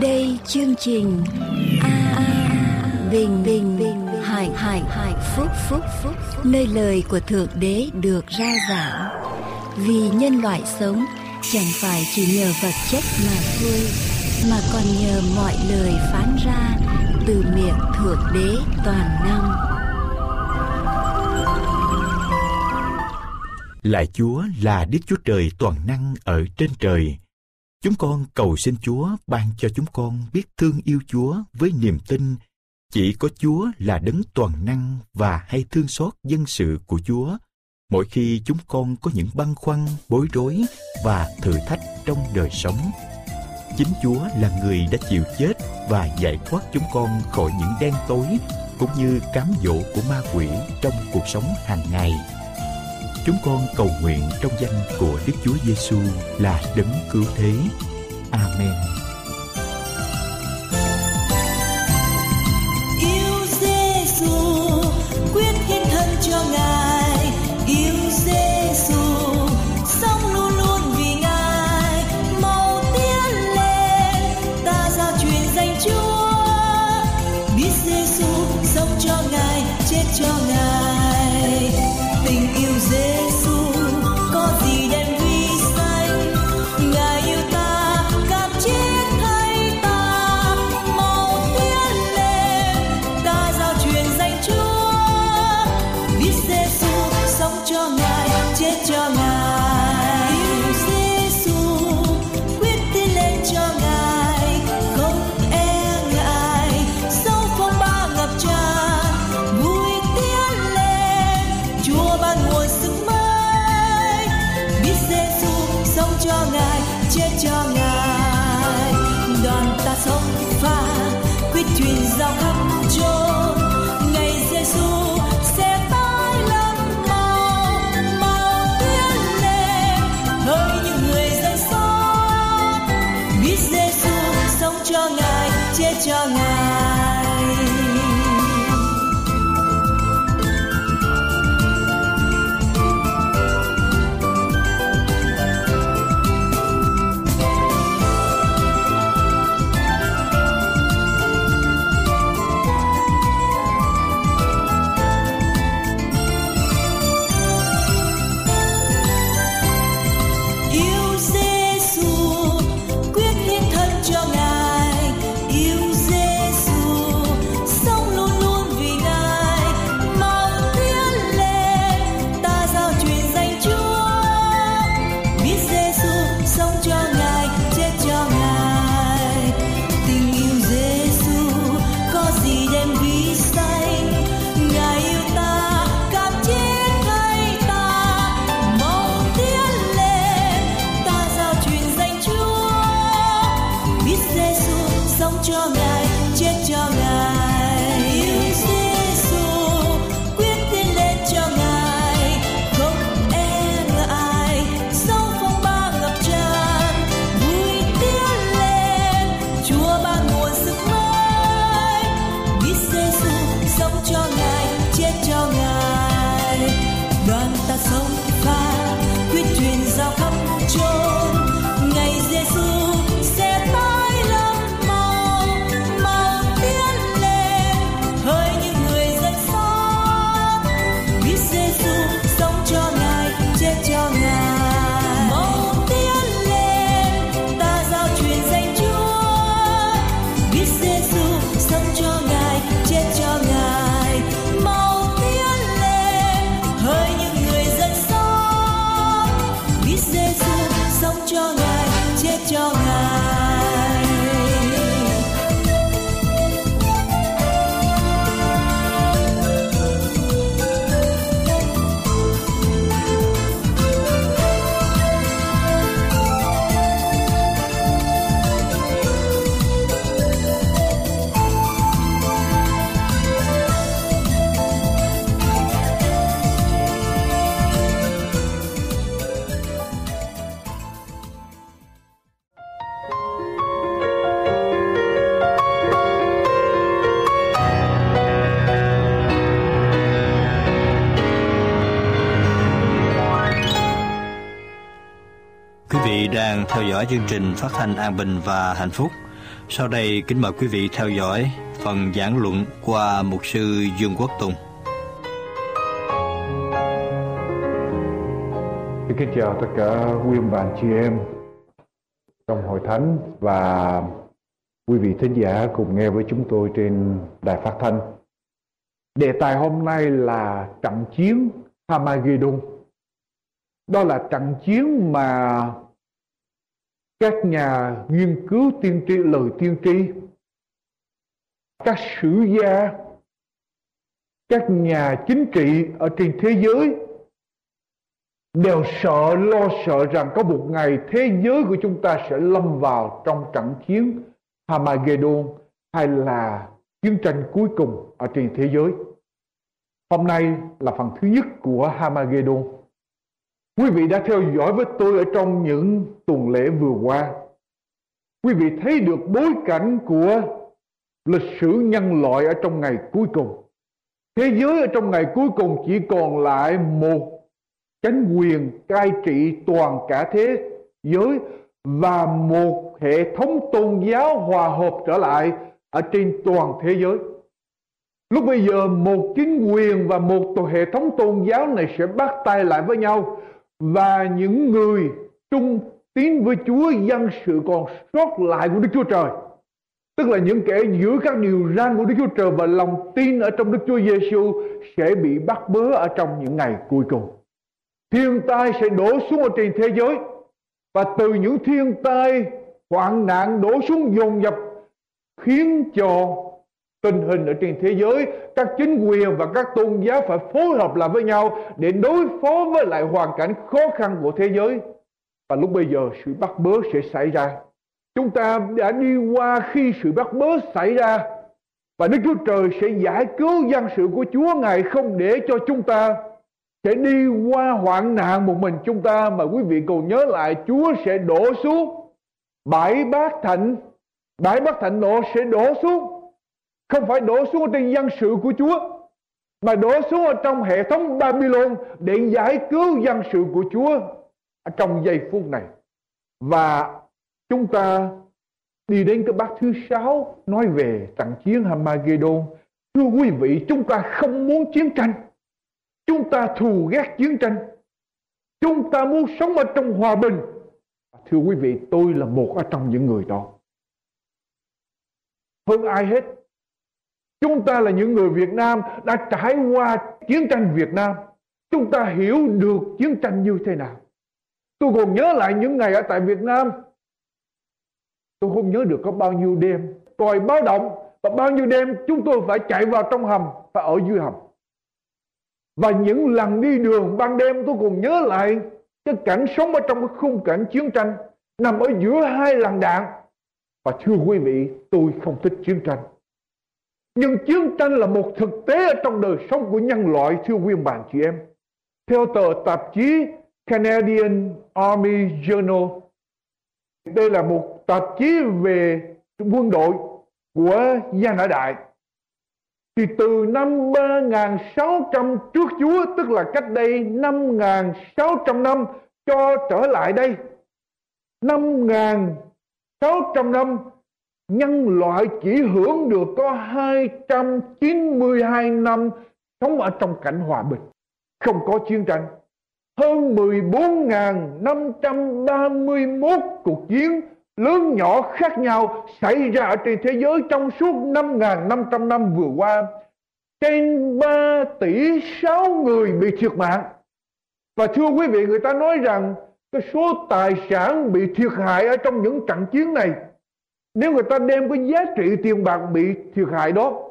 đây chương trình a a bình bình bình hải hải hải phúc phúc phúc nơi lời của thượng đế được ra giảng. Vì nhân loại sống, chẳng phải chỉ nhờ vật chất mà thôi, mà còn nhờ mọi lời phán ra từ miệng thượng đế toàn năng. Lại Chúa là Đức Chúa Trời toàn năng ở trên trời. Chúng con cầu xin Chúa ban cho chúng con biết thương yêu Chúa với niềm tin chỉ có Chúa là đấng toàn năng và hay thương xót dân sự của Chúa mỗi khi chúng con có những băn khoăn, bối rối và thử thách trong đời sống. Chính Chúa là người đã chịu chết và giải thoát chúng con khỏi những đen tối cũng như cám dỗ của ma quỷ trong cuộc sống hàng ngày. Chúng con cầu nguyện trong danh của Đức Chúa Giêsu là đấng cứu thế. Amen. Dõi chương trình phát thanh an bình và hạnh phúc Sau đây, kính mời quý vị theo dõi phần giảng luận qua mục sư Dương Quốc Tùng. Kính chào tất cả quý ông bạn chị em trong hội thánh và quý vị thính giả cùng nghe với chúng tôi trên đài phát thanh. Đề tài hôm nay là trận chiến Hamagidon. Đó là trận chiến mà các nhà nghiên cứu tiên tri, lời tiên tri, các sử gia, các nhà chính trị ở trên thế giới đều sợ, lo sợ rằng có một ngày thế giới của chúng ta sẽ lâm vào trong trận chiến Hamagedon hay là chiến tranh cuối cùng ở trên thế giới. Hôm nay là phần thứ nhất của Hamagedon. Quý vị đã theo dõi với tôi ở trong những tuần lễ vừa qua. Quý vị thấy được bối cảnh của lịch sử nhân loại ở trong ngày cuối cùng. Thế giới ở trong ngày cuối cùng chỉ còn lại một chánh quyền cai trị toàn cả thế giới và một hệ thống tôn giáo hòa hợp trở lại ở trên toàn thế giới. Lúc bây giờ, một chính quyền và một hệ thống tôn giáo này sẽ bắt tay lại với nhau và những người trung tín với Chúa dân sự còn sót lại của Đức Chúa Trời. Tức là những kẻ giữ các điều răn của Đức Chúa Trời và lòng tin ở trong Đức Chúa Giêsu sẽ bị bắt bớ ở trong những ngày cuối cùng. Thiên tai sẽ đổ xuống ở trên thế giới và từ những thiên tai, hoạn nạn đổ xuống dồn dập khiến cho tình hình ở trên thế giới, các chính quyền và các tôn giáo phải phối hợp lại với nhau để đối phó với lại hoàn cảnh khó khăn của thế giới. Và lúc bây giờ sự bắt bớ sẽ xảy ra. Chúng ta đã đi qua khi sự bắt bớ xảy ra. Và Đức Chúa Trời sẽ giải cứu dân sự của Chúa Ngài không để cho chúng ta sẽ đi qua hoạn nạn một mình chúng ta, mà quý vị còn nhớ lại Chúa sẽ đổ xuống. Bãi bát thạnh, bãi bát thạnh nộ sẽ đổ xuống không phải đổ xuống trên dân sự của Chúa mà đổ xuống ở trong hệ thống Babylon để giải cứu dân sự của Chúa ở trong giây phút này và chúng ta đi đến cái bát thứ sáu nói về trận chiến Hamagedon thưa quý vị chúng ta không muốn chiến tranh Chúng ta thù ghét chiến tranh. Chúng ta muốn sống ở trong hòa bình. Thưa quý vị, tôi là một ở trong những người đó. Hơn ai hết, chúng ta là những người Việt Nam đã trải qua chiến tranh Việt Nam. Chúng ta hiểu được chiến tranh như thế nào. Tôi còn nhớ lại những ngày ở tại Việt Nam. Tôi không nhớ được có bao nhiêu đêm. Còi báo động và bao nhiêu đêm chúng tôi phải chạy vào trong hầm và ở dưới hầm. Và những lần đi đường ban đêm tôi còn nhớ lại cái cảnh sống ở trong cái khung cảnh chiến tranh nằm ở giữa hai làn đạn. Và thưa quý vị, tôi không thích chiến tranh. Nhưng chiến tranh là một thực tế ở trong đời sống của nhân loại thưa quý bạn chị em. Theo tờ tạp chí Canadian Army Journal, đây là một tạp chí về quân đội của Gia Nã Đại thì từ năm 3600 trước Chúa tức là cách đây 5600 năm cho trở lại đây 5600 năm nhân loại chỉ hưởng được có 292 năm sống ở trong cảnh hòa bình không có chiến tranh hơn 14.531 cuộc chiến lớn nhỏ khác nhau xảy ra ở trên thế giới trong suốt 5.500 năm vừa qua. Trên 3 tỷ 6 người bị thiệt mạng. Và thưa quý vị, người ta nói rằng cái số tài sản bị thiệt hại ở trong những trận chiến này, nếu người ta đem cái giá trị tiền bạc bị thiệt hại đó,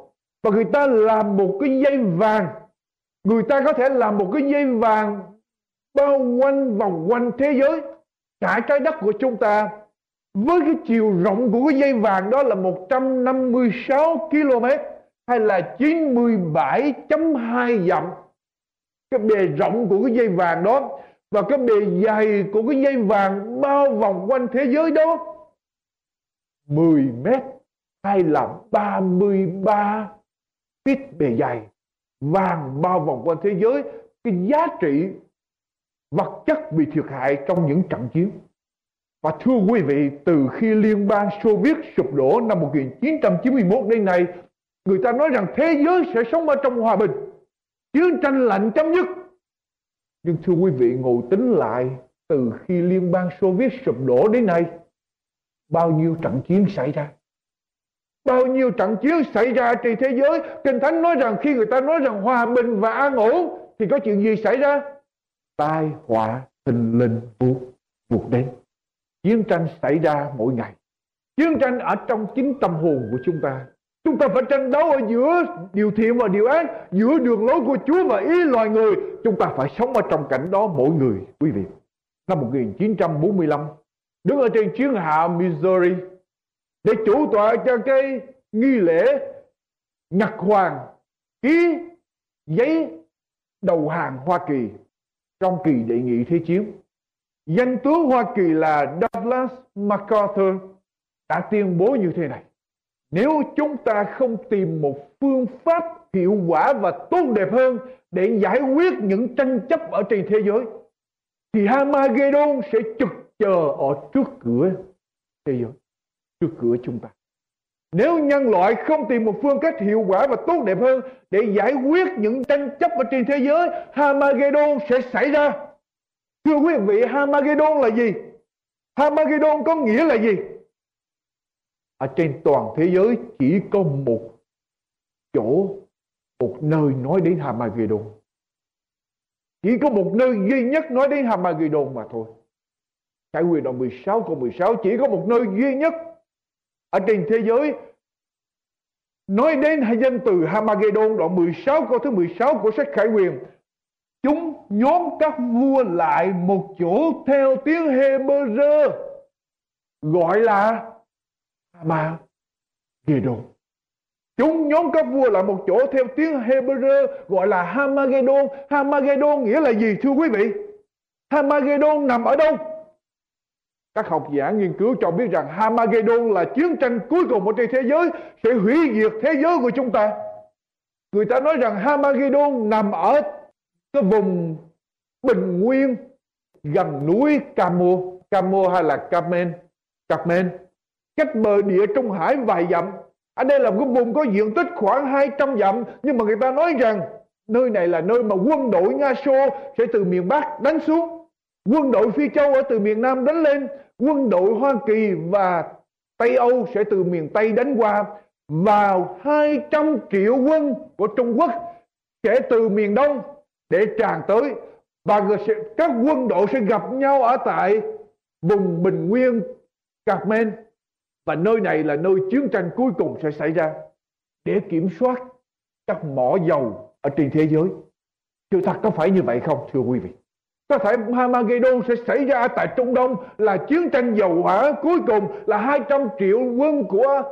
và người ta làm một cái dây vàng, người ta có thể làm một cái dây vàng bao quanh vòng quanh thế giới, cả trái đất của chúng ta với cái chiều rộng của cái dây vàng đó là 156 km hay là 97.2 dặm. Cái bề rộng của cái dây vàng đó và cái bề dày của cái dây vàng bao vòng quanh thế giới đó 10 mét hay là 33 feet bề dày vàng bao vòng quanh thế giới cái giá trị vật chất bị thiệt hại trong những trận chiến Và thưa quý vị, từ khi Liên bang Xô Viết sụp đổ năm 1991 đến nay, người ta nói rằng thế giới sẽ sống ở trong hòa bình. Chiến tranh lạnh chấm dứt. Nhưng thưa quý vị, ngồi tính lại, từ khi Liên bang Xô Viết sụp đổ đến nay, bao nhiêu trận chiến xảy ra? Bao nhiêu trận chiến xảy ra trên thế giới? Kinh Thánh nói rằng khi người ta nói rằng hòa bình và an ổn, Thì có chuyện gì xảy ra? Tai họa tình linh vụ vụt đến. Chiến tranh xảy ra mỗi ngày. Chiến tranh ở trong chính tâm hồn của chúng ta. Chúng ta phải tranh đấu ở giữa điều thiện và điều ác, Giữa đường lối của Chúa và ý loài người. Chúng ta phải sống ở trong cảnh đó mỗi người, Quý vị. Năm 1945 Đứng ở trên chiến hạ Missouri để chủ tọa cho cái nghi lễ nhật hoàng ký giấy đầu hàng Hoa Kỳ trong kỳ đệ nghị thế chiến. Danh tướng Hoa Kỳ là Douglas MacArthur đã tuyên bố như thế này. Nếu chúng ta không tìm một phương pháp hiệu quả và tốt đẹp hơn để giải quyết những tranh chấp ở trên thế giới, thì Hamagedon sẽ trực chờ ở trước cửa thế giới trước cửa chúng ta. Nếu nhân loại không tìm một phương cách hiệu quả và tốt đẹp hơn để giải quyết những tranh chấp ở trên thế giới, Hamagedon sẽ xảy ra. Thưa quý vị, Hamagedon là gì? Hamagedon có nghĩa là gì? Ở trên toàn thế giới chỉ có một chỗ, một nơi nói đến Hamagedon. Chỉ có một nơi duy nhất nói đến Hamagedon mà thôi. Khải quyền đoạn 16 câu 16 chỉ có một nơi duy nhất ở trên thế giới. Nói đến hai danh từ Hamagedon đoạn 16 câu thứ 16 của sách Khải Quyền chúng nhóm các vua lại một chỗ theo tiếng Hebrew, gọi là Hamagedon chúng nhóm các vua lại một chỗ theo tiếng Hebrew, gọi là Hamagedon Hamagedon nghĩa là gì, thưa quý vị? Hamagedon nằm ở đâu? Các học giả nghiên cứu cho biết rằng Hamagedon là chiến tranh cuối cùng ở trên thế giới sẽ hủy diệt thế giới của chúng ta. Người ta nói rằng Hamagedon nằm ở cái vùng bình nguyên gần núi Camo, Camo hay là Carmen, Carmen, cách bờ địa Trung Hải vài dặm. Ở đây là một cái vùng có diện tích khoảng 200 dặm nhưng mà người ta nói rằng nơi này là nơi mà quân đội Nga Xô sẽ từ miền Bắc đánh xuống Quân đội Phi Châu ở từ miền Nam đánh lên, quân đội Hoa Kỳ và Tây Âu sẽ từ miền Tây đánh qua vào 200 triệu quân của Trung Quốc sẽ từ miền Đông để tràn tới và các quân đội sẽ gặp nhau ở tại vùng Bình Nguyên Carmen và nơi này là nơi chiến tranh cuối cùng sẽ xảy ra để kiểm soát các mỏ dầu ở trên thế giới. Sự thật có phải như vậy không thưa quý vị? Có thể Hamagedon sẽ xảy ra tại Trung Đông là chiến tranh dầu hỏa cuối cùng là 200 triệu quân của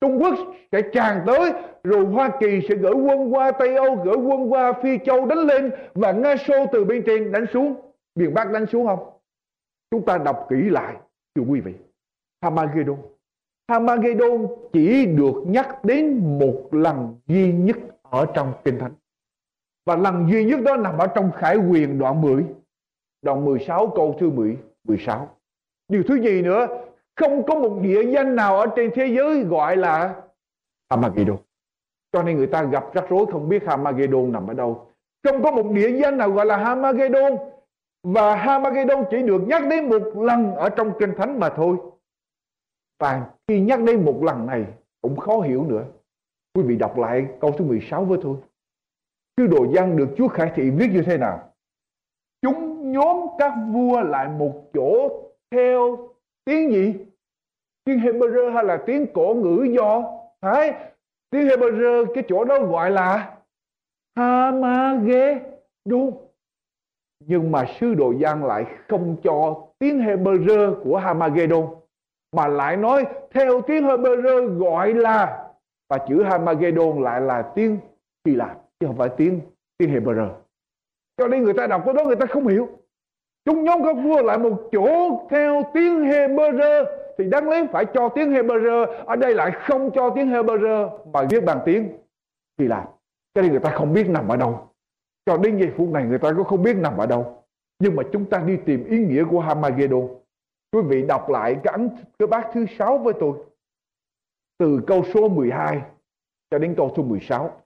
Trung Quốc sẽ tràn tới rồi Hoa Kỳ sẽ gửi quân qua Tây Âu, gửi quân qua Phi Châu đánh lên và Nga Xô từ bên trên đánh xuống. Miền Bắc đánh xuống không? Chúng ta đọc kỹ lại, thưa quý vị. Hamagedon. Hamagedon chỉ được nhắc đến một lần duy nhất ở trong Kinh Thánh. Và lần duy nhất đó nằm ở trong Khải Quyền đoạn 10 đoạn 16 câu thứ 10, 16. Điều thứ gì nữa? Không có một địa danh nào ở trên thế giới gọi là Armageddon. Cho nên người ta gặp rắc rối không biết Armageddon nằm ở đâu. Không có một địa danh nào gọi là Armageddon. Và Armageddon chỉ được nhắc đến một lần ở trong Kinh Thánh mà thôi. Và khi nhắc đến một lần này cũng khó hiểu nữa. Quý vị đọc lại câu thứ 16 với tôi. Sư đồ văn được Chúa Khải Thị viết như thế nào? chúng nhóm các vua lại một chỗ theo tiếng gì? Tiếng Hebrew hay là tiếng cổ ngữ do? Đấy, tiếng Hebrew cái chỗ đó gọi là Hamagedon nhưng mà sư đồ Giang lại không cho tiếng Hebrew của Hamagedon mà lại nói theo tiếng Hebrew gọi là và chữ Hamagedon lại là tiếng Hy Lạp chứ không phải tiếng tiếng Hebrew cho nên người ta đọc cái đó người ta không hiểu. Chúng nhóm các vua lại một chỗ theo tiếng Hebrew, thì đáng lẽ phải cho tiếng Hebrew, ở đây lại không cho tiếng Hebrew, mà viết bằng tiếng Hy Lạp cho nên người ta không biết nằm ở đâu. Cho đến giây phút này người ta cũng không biết nằm ở đâu. Nhưng mà chúng ta đi tìm ý nghĩa của Hamagedon Quý vị đọc lại cái ấn, cái bát thứ sáu với tôi. Từ câu số 12 cho đến câu số 16.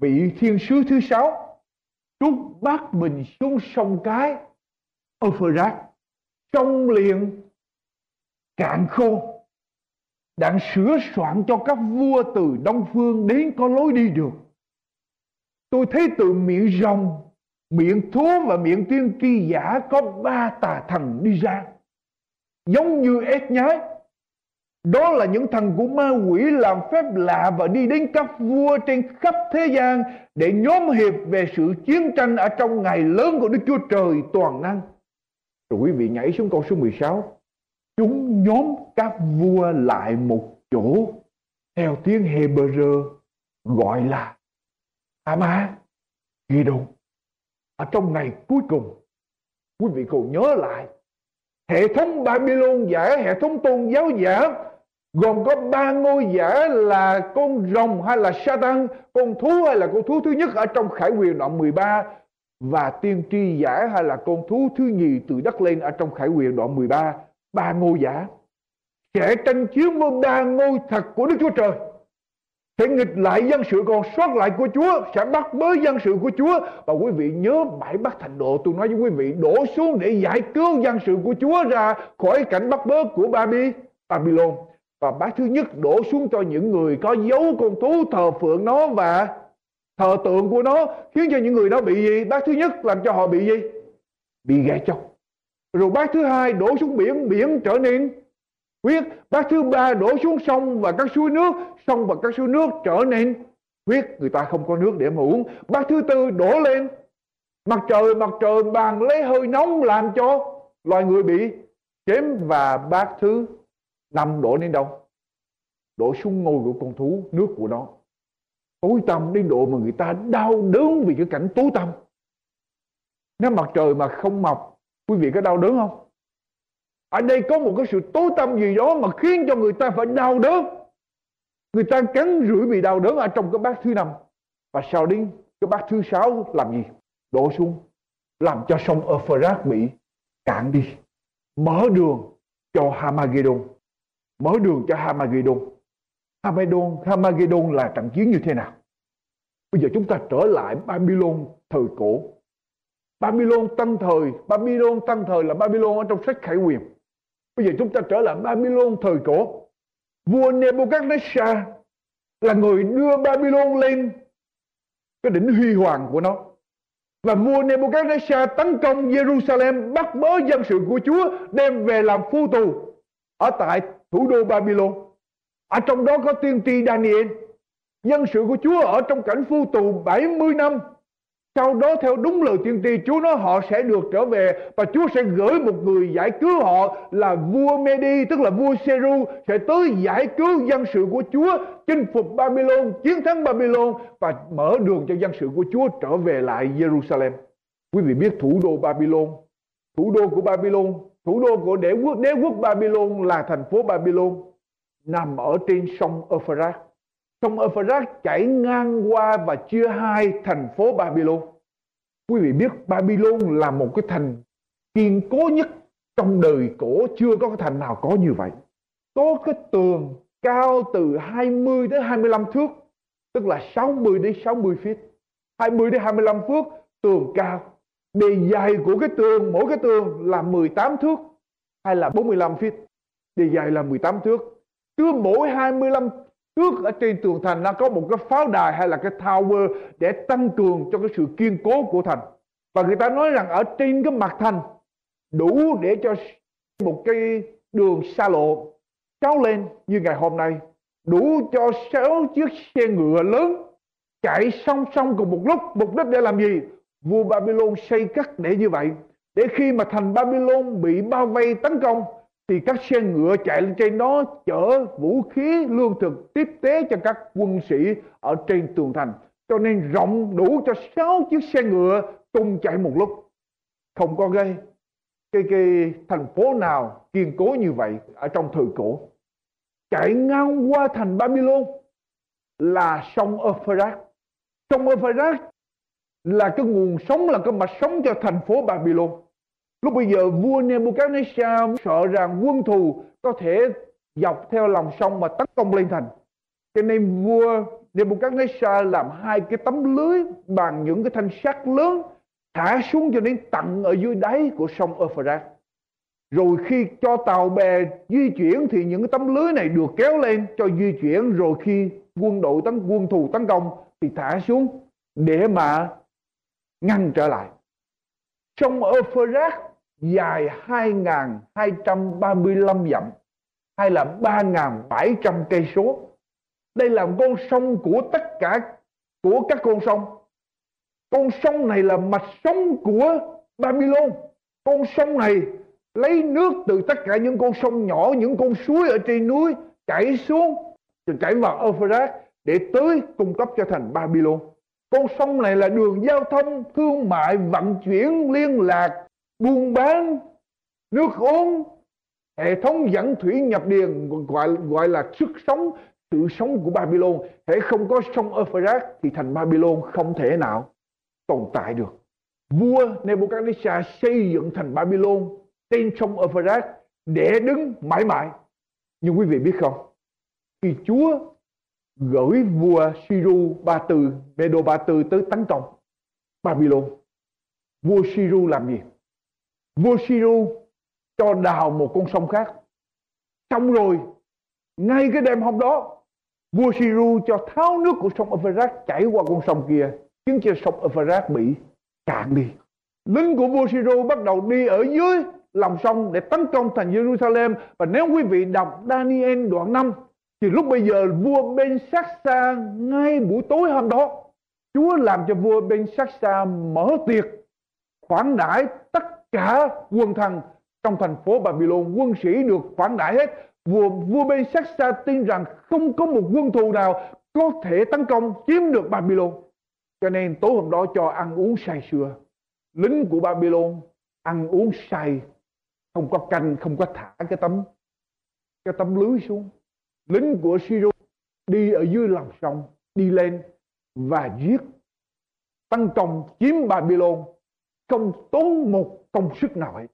Vị thiên sứ thứ sáu trút bát mình xuống sông cái, Euphrates sông liền cạn khô, đang sửa soạn cho các vua từ đông phương đến có lối đi được. Tôi thấy từ miệng rồng, miệng thú và miệng tiên tri giả có ba tà thần đi ra, giống như ép nhái đó là những thần của ma quỷ làm phép lạ và đi đến các vua trên khắp thế gian để nhóm hiệp về sự chiến tranh ở trong ngày lớn của Đức Chúa Trời toàn năng. Rồi quý vị nhảy xuống câu số 16. Chúng nhóm các vua lại một chỗ theo tiếng Hebrew gọi là Ama đồn. Ở trong ngày cuối cùng, quý vị còn nhớ lại hệ thống Babylon giả, hệ thống tôn giáo giả gồm có ba ngôi giả là con rồng hay là Satan, con thú hay là con thú thứ nhất ở trong Khải Quyền đoạn 13 và tiên tri giả hay là con thú thứ nhì từ đất lên ở trong Khải Quyền đoạn 13, ba. Ngôi giả. Sẽ tranh chiến với ba ngôi thật của Đức Chúa Trời. Sẽ nghịch lại dân sự còn sót lại của Chúa sẽ bắt bớ dân sự của Chúa. Và quý vị nhớ bãi bắt thành độ tôi nói với quý vị đổ xuống để giải cứu dân sự của Chúa ra khỏi cảnh bắt bớ của Baby Babylon và bát thứ nhất đổ xuống cho những người có dấu con thú thờ phượng nó và thờ tượng của nó, khiến cho những người đó bị gì? Bát thứ nhất làm cho họ bị gì? Bị ghẻ chọc rồi bát thứ hai đổ xuống biển biển trở nên huyết. Bát thứ ba đổ xuống sông và các suối nước, sông và các suối nước trở nên huyết. Người ta không có nước để mà uống. Bát thứ tư đổ lên. Mặt trời mặt trời bàn lấy hơi nóng làm cho loài người bị chém. Và bát thứ năm đổ đến đâu? Đổ xuống ngôi của con thú, nước của nó. Tối tăm đến độ mà người ta đau đớn vì cái cảnh tối tăm. Nếu mặt trời mà không mọc, quý vị có đau đớn không? Ở đây có một cái sự tối tâm gì đó mà khiến cho người ta phải đau đớn. Người ta cắn rưỡi bị đau đớn ở trong cái bát thứ năm. Và sau đến cái bát thứ sáu làm gì? Đổ xuống, làm cho sông Euphrates bị cạn đi, mở đường cho Hamagedon mở đường cho Hamagidon. Hamagidon, Hamagidon là trận chiến như thế nào bây giờ chúng ta trở lại Babylon thời cổ Babylon tăng thời Babylon tăng thời là Babylon ở trong sách Khải Quyền Bây giờ chúng ta trở lại Babylon thời cổ. Vua Nebuchadnezzar là người đưa Babylon lên cái đỉnh huy hoàng của nó. Và vua Nebuchadnezzar tấn công Jerusalem bắt bớ dân sự của Chúa đem về làm phu tù ở tại thủ đô Babylon. Ở trong đó có tiên tri Daniel. Dân sự của Chúa ở trong cảnh phu tù 70 năm sau đó theo đúng lời tiên tri Chúa nói họ sẽ được trở về và Chúa sẽ gửi một người giải cứu họ là vua Medi tức là vua Seru sẽ tới giải cứu dân sự của Chúa chinh phục Babylon chiến thắng Babylon và mở đường cho dân sự của Chúa trở về lại Jerusalem. Quý vị biết thủ đô Babylon, thủ đô của Babylon, thủ đô của đế quốc đế quốc Babylon là thành phố Babylon nằm ở trên sông Euphrates Sông Euphrates chảy ngang qua và chia hai thành phố Babylon. Quý vị biết Babylon là một cái thành kiên cố nhất trong đời cổ chưa có cái thành nào có như vậy. Có cái tường cao từ 20 đến 25 thước, tức là 60 đến 60 feet. 20 đến 25 thước tường cao. Bề dày của cái tường, mỗi cái tường là 18 thước hay là 45 feet. Bề dày là 18 thước. Cứ mỗi 25 thước ở trên tường thành nó có một cái pháo đài hay là cái tower để tăng cường cho cái sự kiên cố của thành. Và người ta nói rằng ở trên cái mặt thành đủ để cho một cái đường xa lộ kéo lên như ngày hôm nay đủ cho sáu chiếc xe ngựa lớn chạy song song cùng một lúc mục đích để làm gì vua Babylon xây cắt để như vậy. Để khi mà thành Babylon bị bao vây tấn công thì các xe ngựa chạy lên trên đó chở vũ khí lương thực tiếp tế cho các quân sĩ ở trên tường thành. Cho nên rộng đủ cho sáu chiếc xe ngựa cùng chạy một lúc. Không có gây cái, cái thành phố nào kiên cố như vậy ở trong thời cổ. Chạy ngang qua thành Babylon là sông Euphrates. Sông Euphrates là cái nguồn sống, là cái mạch sống cho thành phố Babylon Lúc bây giờ vua Nebuchadnezzar sợ rằng quân thù có thể dọc theo lòng sông mà tấn công lên thành. Cho nên vua Nebuchadnezzar làm hai cái tấm lưới bằng những cái thanh sắt lớn, thả xuống cho đến tận ở dưới đáy của sông Euphrates. Rồi khi cho tàu bè di chuyển thì những cái tấm lưới này được kéo lên cho di chuyển, rồi khi quân đội tấn, quân thù tấn công thì thả xuống để mà ngăn trở lại. Sông Euphrates dài 2.235 dặm hay là 3.700 cây số. Đây là con sông của tất cả của các con sông. Con sông này là mạch sống của Babylon. Con sông này lấy nước từ tất cả những con sông nhỏ, những con suối ở trên núi chảy xuống, rồi chảy vào Euphrates để tới cung cấp cho thành Babylon. Con sông này là đường giao thông, thương mại, vận chuyển, liên lạc, buôn bán, nước uống, hệ thống dẫn thủy nhập điền gọi gọi là sức sống, sự sống của Babylon. Hễ không có sông Euphrates thì thành Babylon không thể nào tồn tại được. Vua Nebuchadnezzar xây dựng thành Babylon trên sông Euphrates để đứng mãi mãi. Nhưng quý vị biết không, khi Chúa gửi vua Siru Ba Tư, Medo Ba Tư tới tấn công Babylon, vua Siru làm gì? Vua Siru cho đào một con sông khác. Xong rồi, ngay cái đêm hôm đó, vua Siru cho tháo nước của sông Euphrates chảy qua con sông kia, khiến cho sông Euphrates bị cạn đi. Lính của vua Siru bắt đầu đi ở dưới lòng sông để tấn công thành Jerusalem và nếu quý vị đọc Daniel đoạn 5 thì lúc bây giờ vua Ben Saksa ngay buổi tối hôm đó, Chúa làm cho vua Ben Saksa mở tiệc, khoản đãi tất cả quân thần trong thành phố Babylon. Quân sĩ được khoản đãi hết. Vua vua Ben Saksa tin rằng không có một quân thù nào có thể tấn công, chiếm được Babylon. Cho nên tối hôm đó cho ăn uống say sưa. Lính của Babylon ăn uống say. Không có canh, không có thả cái tấm cái tấm lưới xuống lính của Siro đi ở dưới lòng sông, đi lên và giết, tăng trọng chiếm Babylon không tốn một công sức nào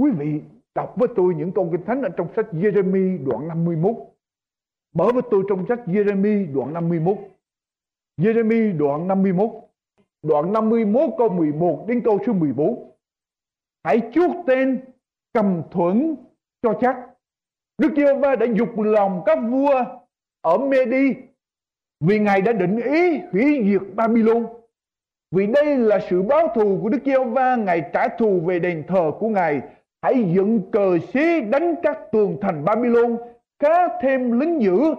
quý vị đọc với tôi những câu kinh thánh ở trong sách Jeremy đoạn 51 mở với tôi trong sách Jeremy đoạn 51 Jeremy đoạn 51 đoạn 51 câu 11 đến câu số 14 hãy chuốt tên cầm thuẫn cho chắc. Đức Giê-hô-va đã dục lòng các vua ở Medi vì Ngài đã định ý hủy diệt Babylon. Vì đây là sự báo thù của Đức Giê-hô-va, Ngài trả thù về đền thờ của Ngài. Hãy dựng cờ xí đánh các tường thành Babylon, cá thêm lính giữ,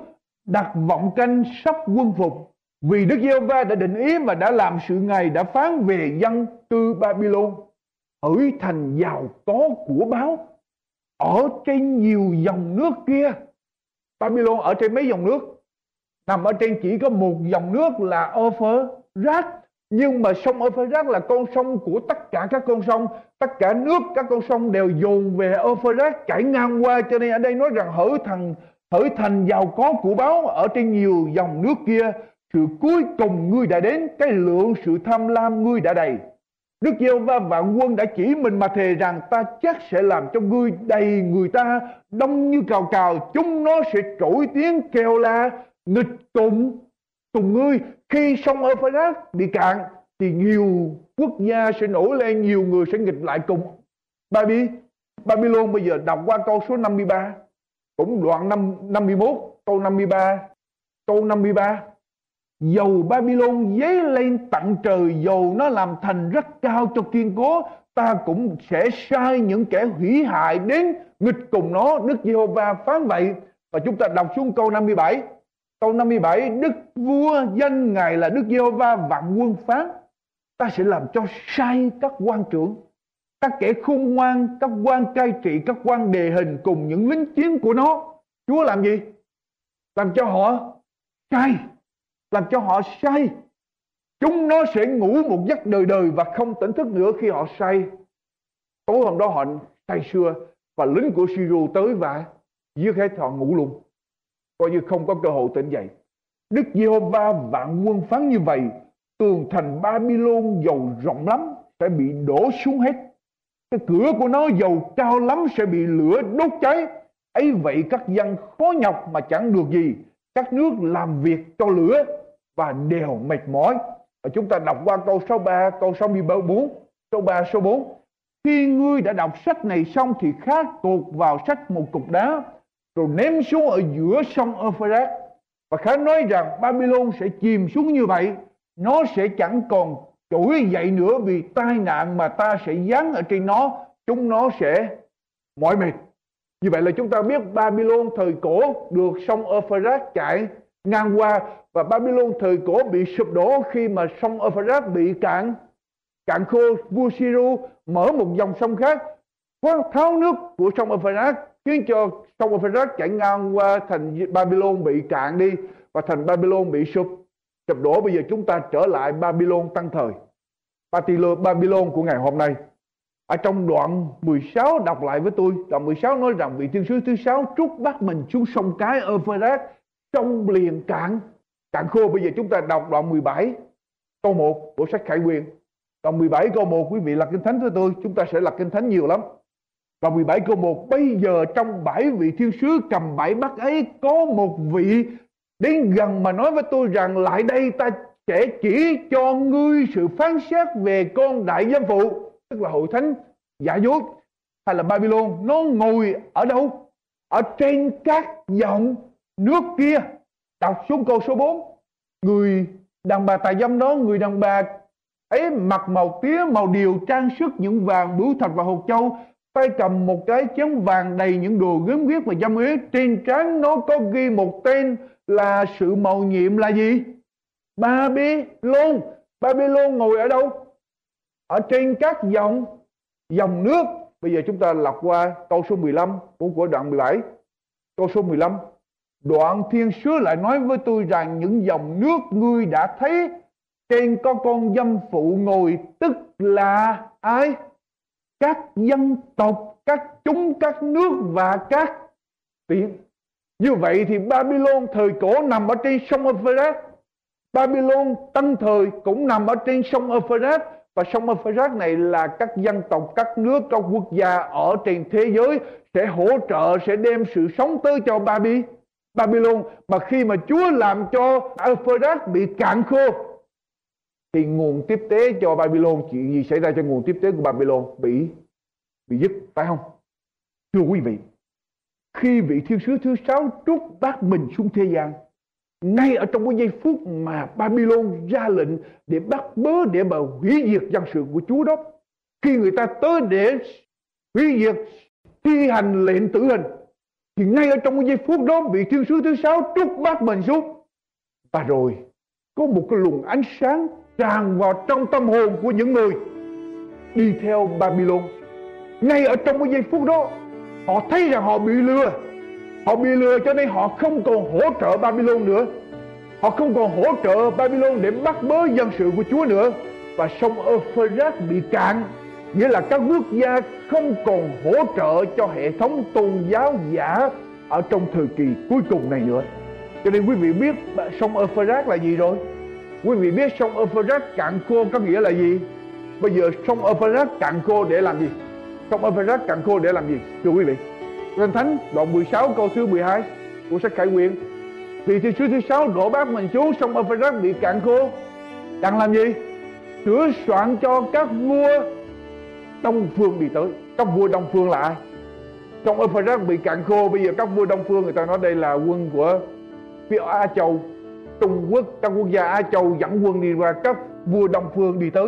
đặt vọng canh sắp quân phục. Vì Đức Giê-hô-va đã định ý và đã làm sự Ngài đã phán về dân cư Babylon ở thành giàu có của báo ở trên nhiều dòng nước kia, Babylon ở trên mấy dòng nước? Nằm ở trên chỉ có một dòng nước là Euphrates, nhưng mà sông Euphrates là con sông của tất cả các con sông. Tất cả nước, các con sông đều dồn về Euphrates, chảy ngang qua. Cho nên ở đây nói rằng hỡi thằng hỡi thành giàu có của báo ở trên nhiều dòng nước kia. Sự cuối cùng ngươi đã đến, cái lượng sự tham lam ngươi đã đầy. Đức giê va vạn quân đã chỉ mình mà thề rằng ta chắc sẽ làm cho ngươi đầy người ta. Đông như cào cào chúng nó sẽ trỗi tiếng kêu la nghịch tụng tùng ngươi. Khi sông Euphrates bị cạn thì nhiều quốc gia sẽ nổi lên nhiều người sẽ nghịch lại cùng. Baby Babylon bây giờ đọc qua câu số 53 cũng đoạn 5, 51 câu 53 câu 53 Dầu Babylon dấy lên tận trời, Dầu nó làm thành rất cao cho kiên cố, Ta cũng sẽ sai những kẻ hủy hại đến nghịch cùng nó, Đức Giê-hô-va phán vậy. Và chúng ta đọc xuống câu 57 Câu 57 Đức vua danh Ngài là Đức Giê-hô-va vạn quân phán. Ta sẽ làm cho sai các quan trưởng, Các kẻ khôn ngoan, Các quan cai trị, Các quan đề hình cùng những lính chiến của nó. Chúa làm gì? Làm cho họ sai làm cho họ say. Chúng nó sẽ ngủ một giấc đời đời và không tỉnh thức nữa khi họ say. Tối hôm đó họ say sưa và lính của Siro tới và giết hết họ ngủ luôn. Coi như không có cơ hội tỉnh dậy. Đức Giê-hô-va vạn quân phán như vậy, tường thành Babylon giàu rộng lắm, sẽ bị đổ xuống hết. Cái cửa của nó dầu cao lắm, sẽ bị lửa đốt cháy. Ấy vậy các dân khó nhọc mà chẳng được gì. Các nước làm việc cho lửa và đều mệt mỏi. Và chúng ta đọc qua câu số 3 câu số 14 số 3 số 4 khi ngươi đã đọc sách này xong thì khá tuột vào sách một cục đá, rồi ném xuống ở giữa sông Euphrates. Và khá nói rằng Babylon sẽ chìm xuống như vậy, nó sẽ chẳng còn trỗi dậy nữa vì tai nạn mà ta sẽ giáng ở trên nó, chúng nó sẽ mỏi mệt. Như vậy là chúng ta biết Babylon thời cổ được sông Euphrates chảy ngang qua và Babylon thời cổ bị sụp đổ khi mà sông Euphrates bị cạn. Cạn khô vua Siru mở một dòng sông khác tháo nước của sông Euphrates, khiến cho sông Euphrates chảy ngang qua thành Babylon bị cạn đi và thành Babylon bị sụp. Sụp đổ, bây giờ chúng ta trở lại Babylon tăng thời. Babylon của ngày hôm nay. Ở trong đoạn 16 đọc lại với tôi, đoạn 16 nói rằng vị thiên sứ thứ sáu trút bắt mình xuống sông cái Euphrates trong liền cạn cạn khô, bây giờ chúng ta đọc đoạn 17 câu 1 của sách Khải Quyền. Đoạn 17 câu 1 quý vị là kinh thánh với tôi, chúng ta sẽ là kinh thánh nhiều lắm. Đoạn 17 câu 1 bây giờ trong bảy vị thiên sứ cầm bảy bát ấy, có một vị đến gần mà nói với tôi rằng, lại đây ta sẽ chỉ cho ngươi sự phán xét về con đại giám phụ, tức là hội thánh giả dối hay là Babylon. Nó ngồi ở đâu? Ở trên các dòng nước kia. Đọc xuống câu số 4 người đàn bà tài dâm đó người đàn bà ấy mặc màu tía màu điều trang sức những vàng bửu thạch và hột châu tay cầm một cái chén vàng đầy những đồ gớm ghiếc và dâm uế trên trán nó có ghi một tên là sự màu nhiệm là gì? Babylon. Babylon ngồi ở đâu? Ở trên các dòng dòng nước. Bây giờ chúng ta lọc qua câu số 15 của, của đoạn 17 câu số 15 đoạn thiên sứ lại nói với tôi rằng những dòng nước ngươi đã thấy trên có con dâm phụ ngồi tức là ai? Các dân tộc các chúng các nước và các tiếng như vậy thì Babylon thời cổ nằm ở trên sông Euphrates. Babylon tân thời cũng nằm ở trên sông Euphrates. Và sông Euphrates này là các dân tộc, các nước, các quốc gia ở trên thế giới sẽ hỗ trợ, sẽ đem sự sống tới cho Babylon Babylon. Mà khi mà Chúa làm cho Euphrates bị cạn khô, thì nguồn tiếp tế cho Babylon, chuyện gì xảy ra cho nguồn tiếp tế của Babylon bị bị dứt, phải không? Thưa quý vị, khi vị thiên sứ thứ sáu trút bát mình xuống thế gian, ngay ở trong cái giây phút mà Babylon ra lệnh để bắt bớ để mà hủy diệt dân sự của Chúa đó khi người ta tới để hủy diệt thi hành lệnh tử hình thì ngay ở trong cái giây phút đó vị thiên sứ thứ sáu trút bát mình xuống. Và rồi, có một cái luồng ánh sáng tràn vào trong tâm hồn của những người đi theo Babylon. Ngay ở trong cái giây phút đó, họ thấy rằng họ bị lừa. Họ bị lừa cho nên họ không còn hỗ trợ Babylon nữa. Họ không còn hỗ trợ Babylon để bắt bớ dân sự của Chúa nữa. Và sông Euphrates bị cạn. Nghĩa là các quốc gia không còn hỗ trợ cho hệ thống tôn giáo giả Ở trong thời kỳ cuối cùng này nữa. Cho nên quý vị biết sông Euphrates là gì rồi? Quý vị biết sông Euphrates cạn khô có nghĩa là gì? Bây giờ sông Euphrates cạn khô để làm gì? Sông Euphrates cạn khô để làm gì, Thưa quý vị? Kinh Thánh, đoạn 16 câu thứ 12 của sách Khải Quyền Vì thiên sứ thứ sáu đổ bát mình xuống, sông Euphrates bị cạn khô. Đang làm gì? Sửa soạn cho các vua Đông Phương đi tới. Các vua Đông Phương là ai? Trong Euphrates bị cạn khô Bây giờ các vua Đông Phương người ta nói đây là quân của phía Á Châu. Trung Quốc, các quốc gia Á Châu dẫn quân đi qua các vua Đông Phương đi tới.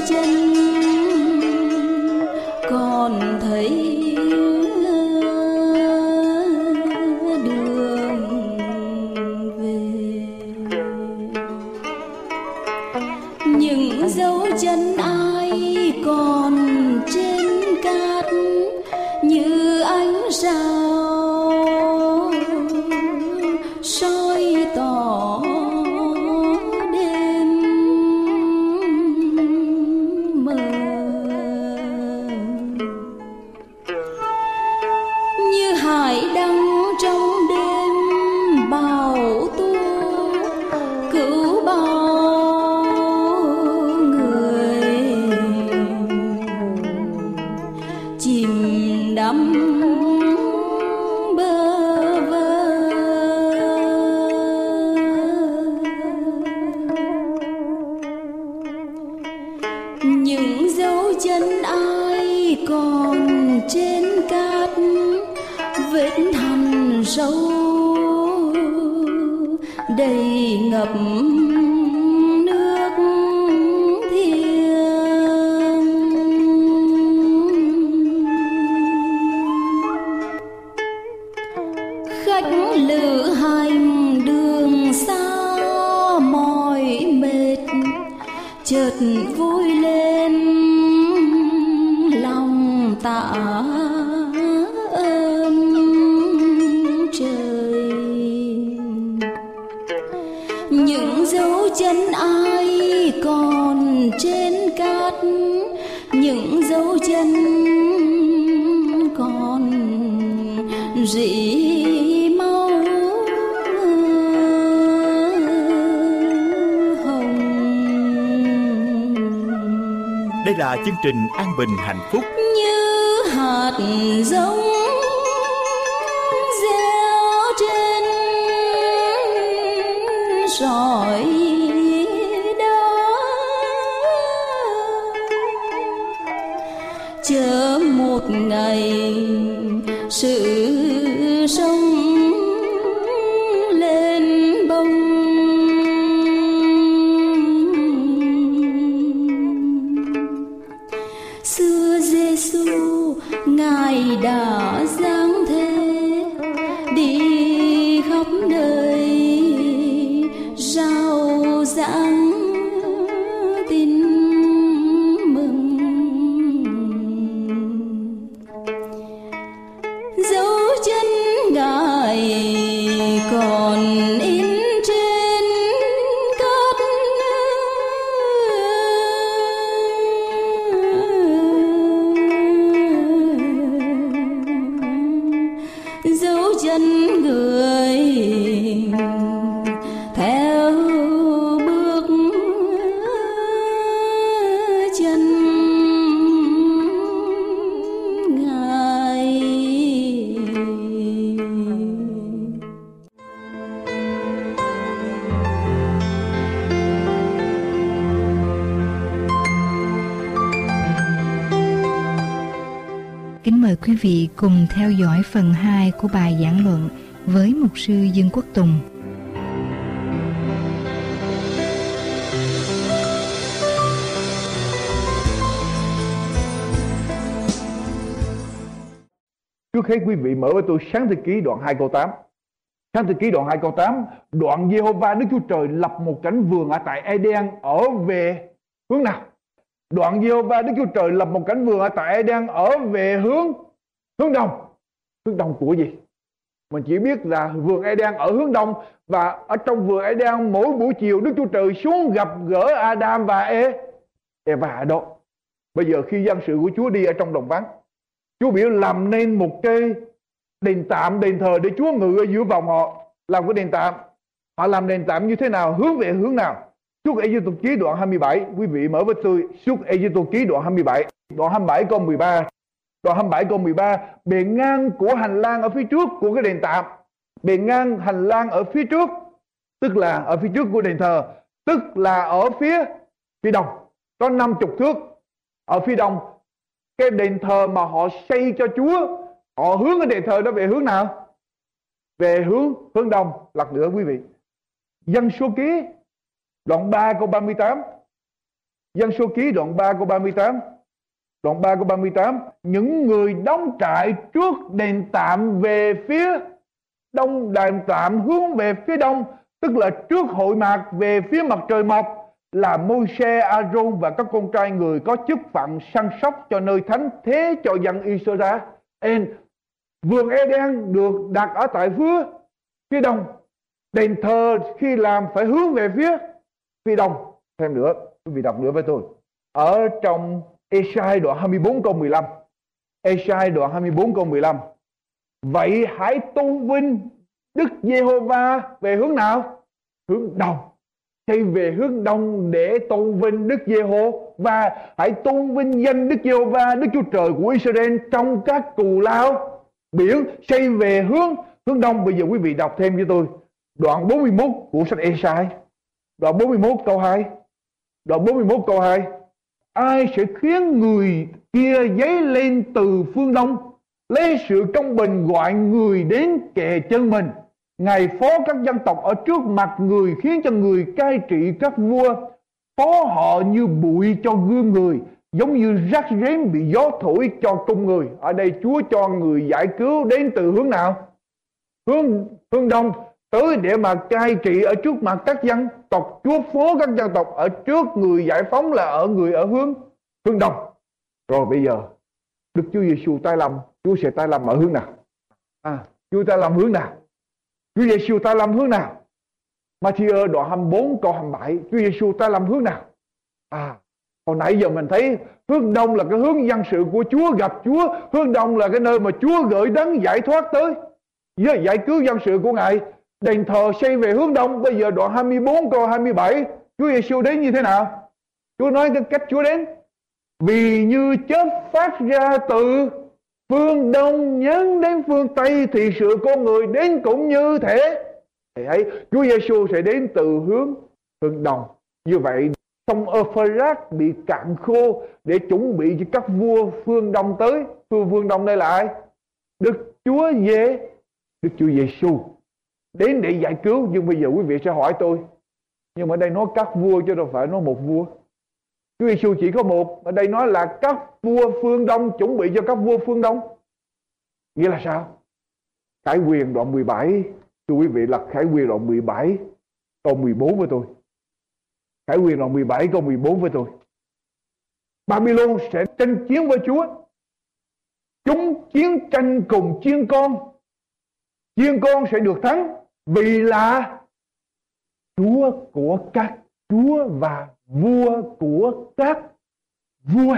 嗯，不。Chương trình An Bình Hạnh Phúc. Như hạt giống gieo trên sỏi đá. Chờ một ngày sự quý vị cùng theo dõi phần 2 của bài giảng luận với Mục sư Dương Quốc Tùng. Trước hết quý vị mở với tôi sáng thế ký đoạn 2 câu 8. Sáng thế ký đoạn 2 câu 8, đoạn Giê-hô-va Đức Chúa Trời lập một cánh vườn ở tại Eden ở về hướng nào? Đoạn Giê-hô-va Đức Chúa Trời lập một cánh vườn ở tại Eden ở về hướng hướng đông. Hướng đông của gì? Mình chỉ biết là vườn Eden ở hướng đông và ở trong vườn Eden mỗi buổi chiều Đức Chúa Trời xuống gặp gỡ Adam và E Eva ở đó. Bây giờ khi dân sự của Chúa đi ở trong đồng vắng Chúa biểu làm nên một cái đền tạm, đền thờ để Chúa ngự ở giữa vòng họ. Làm cái đền tạm. Họ làm đền tạm như thế nào? Hướng về hướng nào? Suốt Ê Tô Ký đoạn 27. Quý vị mở với tôi. Suốt Ê Tô Ký đoạn 27. Đoạn 27 câu 13. Đoạn 27 câu 13. Bề ngang của hành lang ở phía trước của cái đền tạm. Bề ngang hành lang ở phía trước. Tức là ở phía trước của đền thờ. Tức là ở phía phía đông. Có 50 thước. Ở phía đông, cái đền thờ mà họ xây cho Chúa, họ hướng cái đền thờ đó về hướng nào về hướng hướng đông lật nữa quý vị dân số ký, đoạn 3 câu 38 dân số ký, đoạn 3 câu 38 Đoạn 3 câu 38 Những người đóng trại trước đền tạm về phía đông đền tạm hướng về phía đông Tức là trước hội mạc về phía mặt trời mọc Là Môi-se, A-rôn và các con trai người có chức phận săn sóc cho nơi thánh thế cho dân Israel. Vườn Eden được đặt ở tại phía phía đông. Đền thờ khi làm phải hướng về phía phía đông. Thêm nữa, quý vị đọc nữa với tôi. Ở trong Esai đoạn 24 câu 15. Esai đoạn 24 câu 15. Vậy hãy tôn vinh Đức Giê-hô-va về hướng nào? Hướng đông. Xây về hướng đông để tôn vinh Đức Giê-hô và hãy tôn vinh danh Đức Giê-hô-va, Đức Chúa Trời của Israel trong các cù lao biển xây về hướng hướng đông. Bây giờ quý vị đọc thêm với tôi đoạn 41 của sách Esai. Đoạn 41 câu 2. Đoạn 41 câu 2 ai sẽ khiến người kia dấy lên từ phương đông, lấy sự công bình gọi người đến kề chân mình? Ngài phó các dân tộc ở trước mặt người khiến cho người cai trị các vua, phó họ như bụi cho gương người, giống như rác rến bị gió thổi cho cung người. Ở đây Chúa cho người giải cứu đến từ hướng nào? Hướng hướng đông tới để mà cai trị ở trước mặt các dân tộc chúa phố các dân tộc ở trước người giải phóng là ở người ở hướng hướng đông. Rồi bây giờ Đức Chúa Giêsu tay làm Chúa sẽ tay làm ở hướng nào? À, Chúa tay làm hướng nào? Chúa Giêsu tay làm hướng nào? Matthew đoạn 24 câu 27 Chúa Giêsu tay làm hướng nào? À Hồi nãy giờ mình thấy hướng đông là cái hướng dân sự của Chúa gặp Chúa. Hướng đông là cái nơi mà Chúa gửi đấng giải thoát tới với giải cứu dân sự của Ngài Đền thờ xây về hướng đông. Bây giờ đoạn 24 câu 27 Chúa Giêsu đến như thế nào? Chúa nói cái cách Chúa đến. Vì như chớp phát ra từ phương đông nhấn đến phương tây, thì sự con người đến cũng như thế. Thì ấy, Chúa Giêsu sẽ đến từ hướng phương đông. Như vậy, sông Euphrates bị cạn khô để chuẩn bị cho các vua phương đông tới. Vua phương đông đây là ai? Đức Chúa Giê, Đức Chúa Giêsu đến để giải cứu, nhưng bây giờ quý vị sẽ hỏi tôi. Nhưng mà đây nói các vua chứ đâu phải nói một vua. Chúa Giêsu chỉ có một. Ở đây nói là các vua phương Đông chuẩn bị cho các vua phương Đông. Nghĩa là sao? Khải quyền đoạn 17 thưa quý vị, là Khải quyền đoạn 17 câu 14 với tôi. Khải quyền đoạn 17 câu 14 với tôi. Babylon sẽ tranh chiến với Chúa. Chúng chiến tranh cùng chiên con. Chiên con sẽ được thắng vì là Chúa của các Chúa và vua của các vua.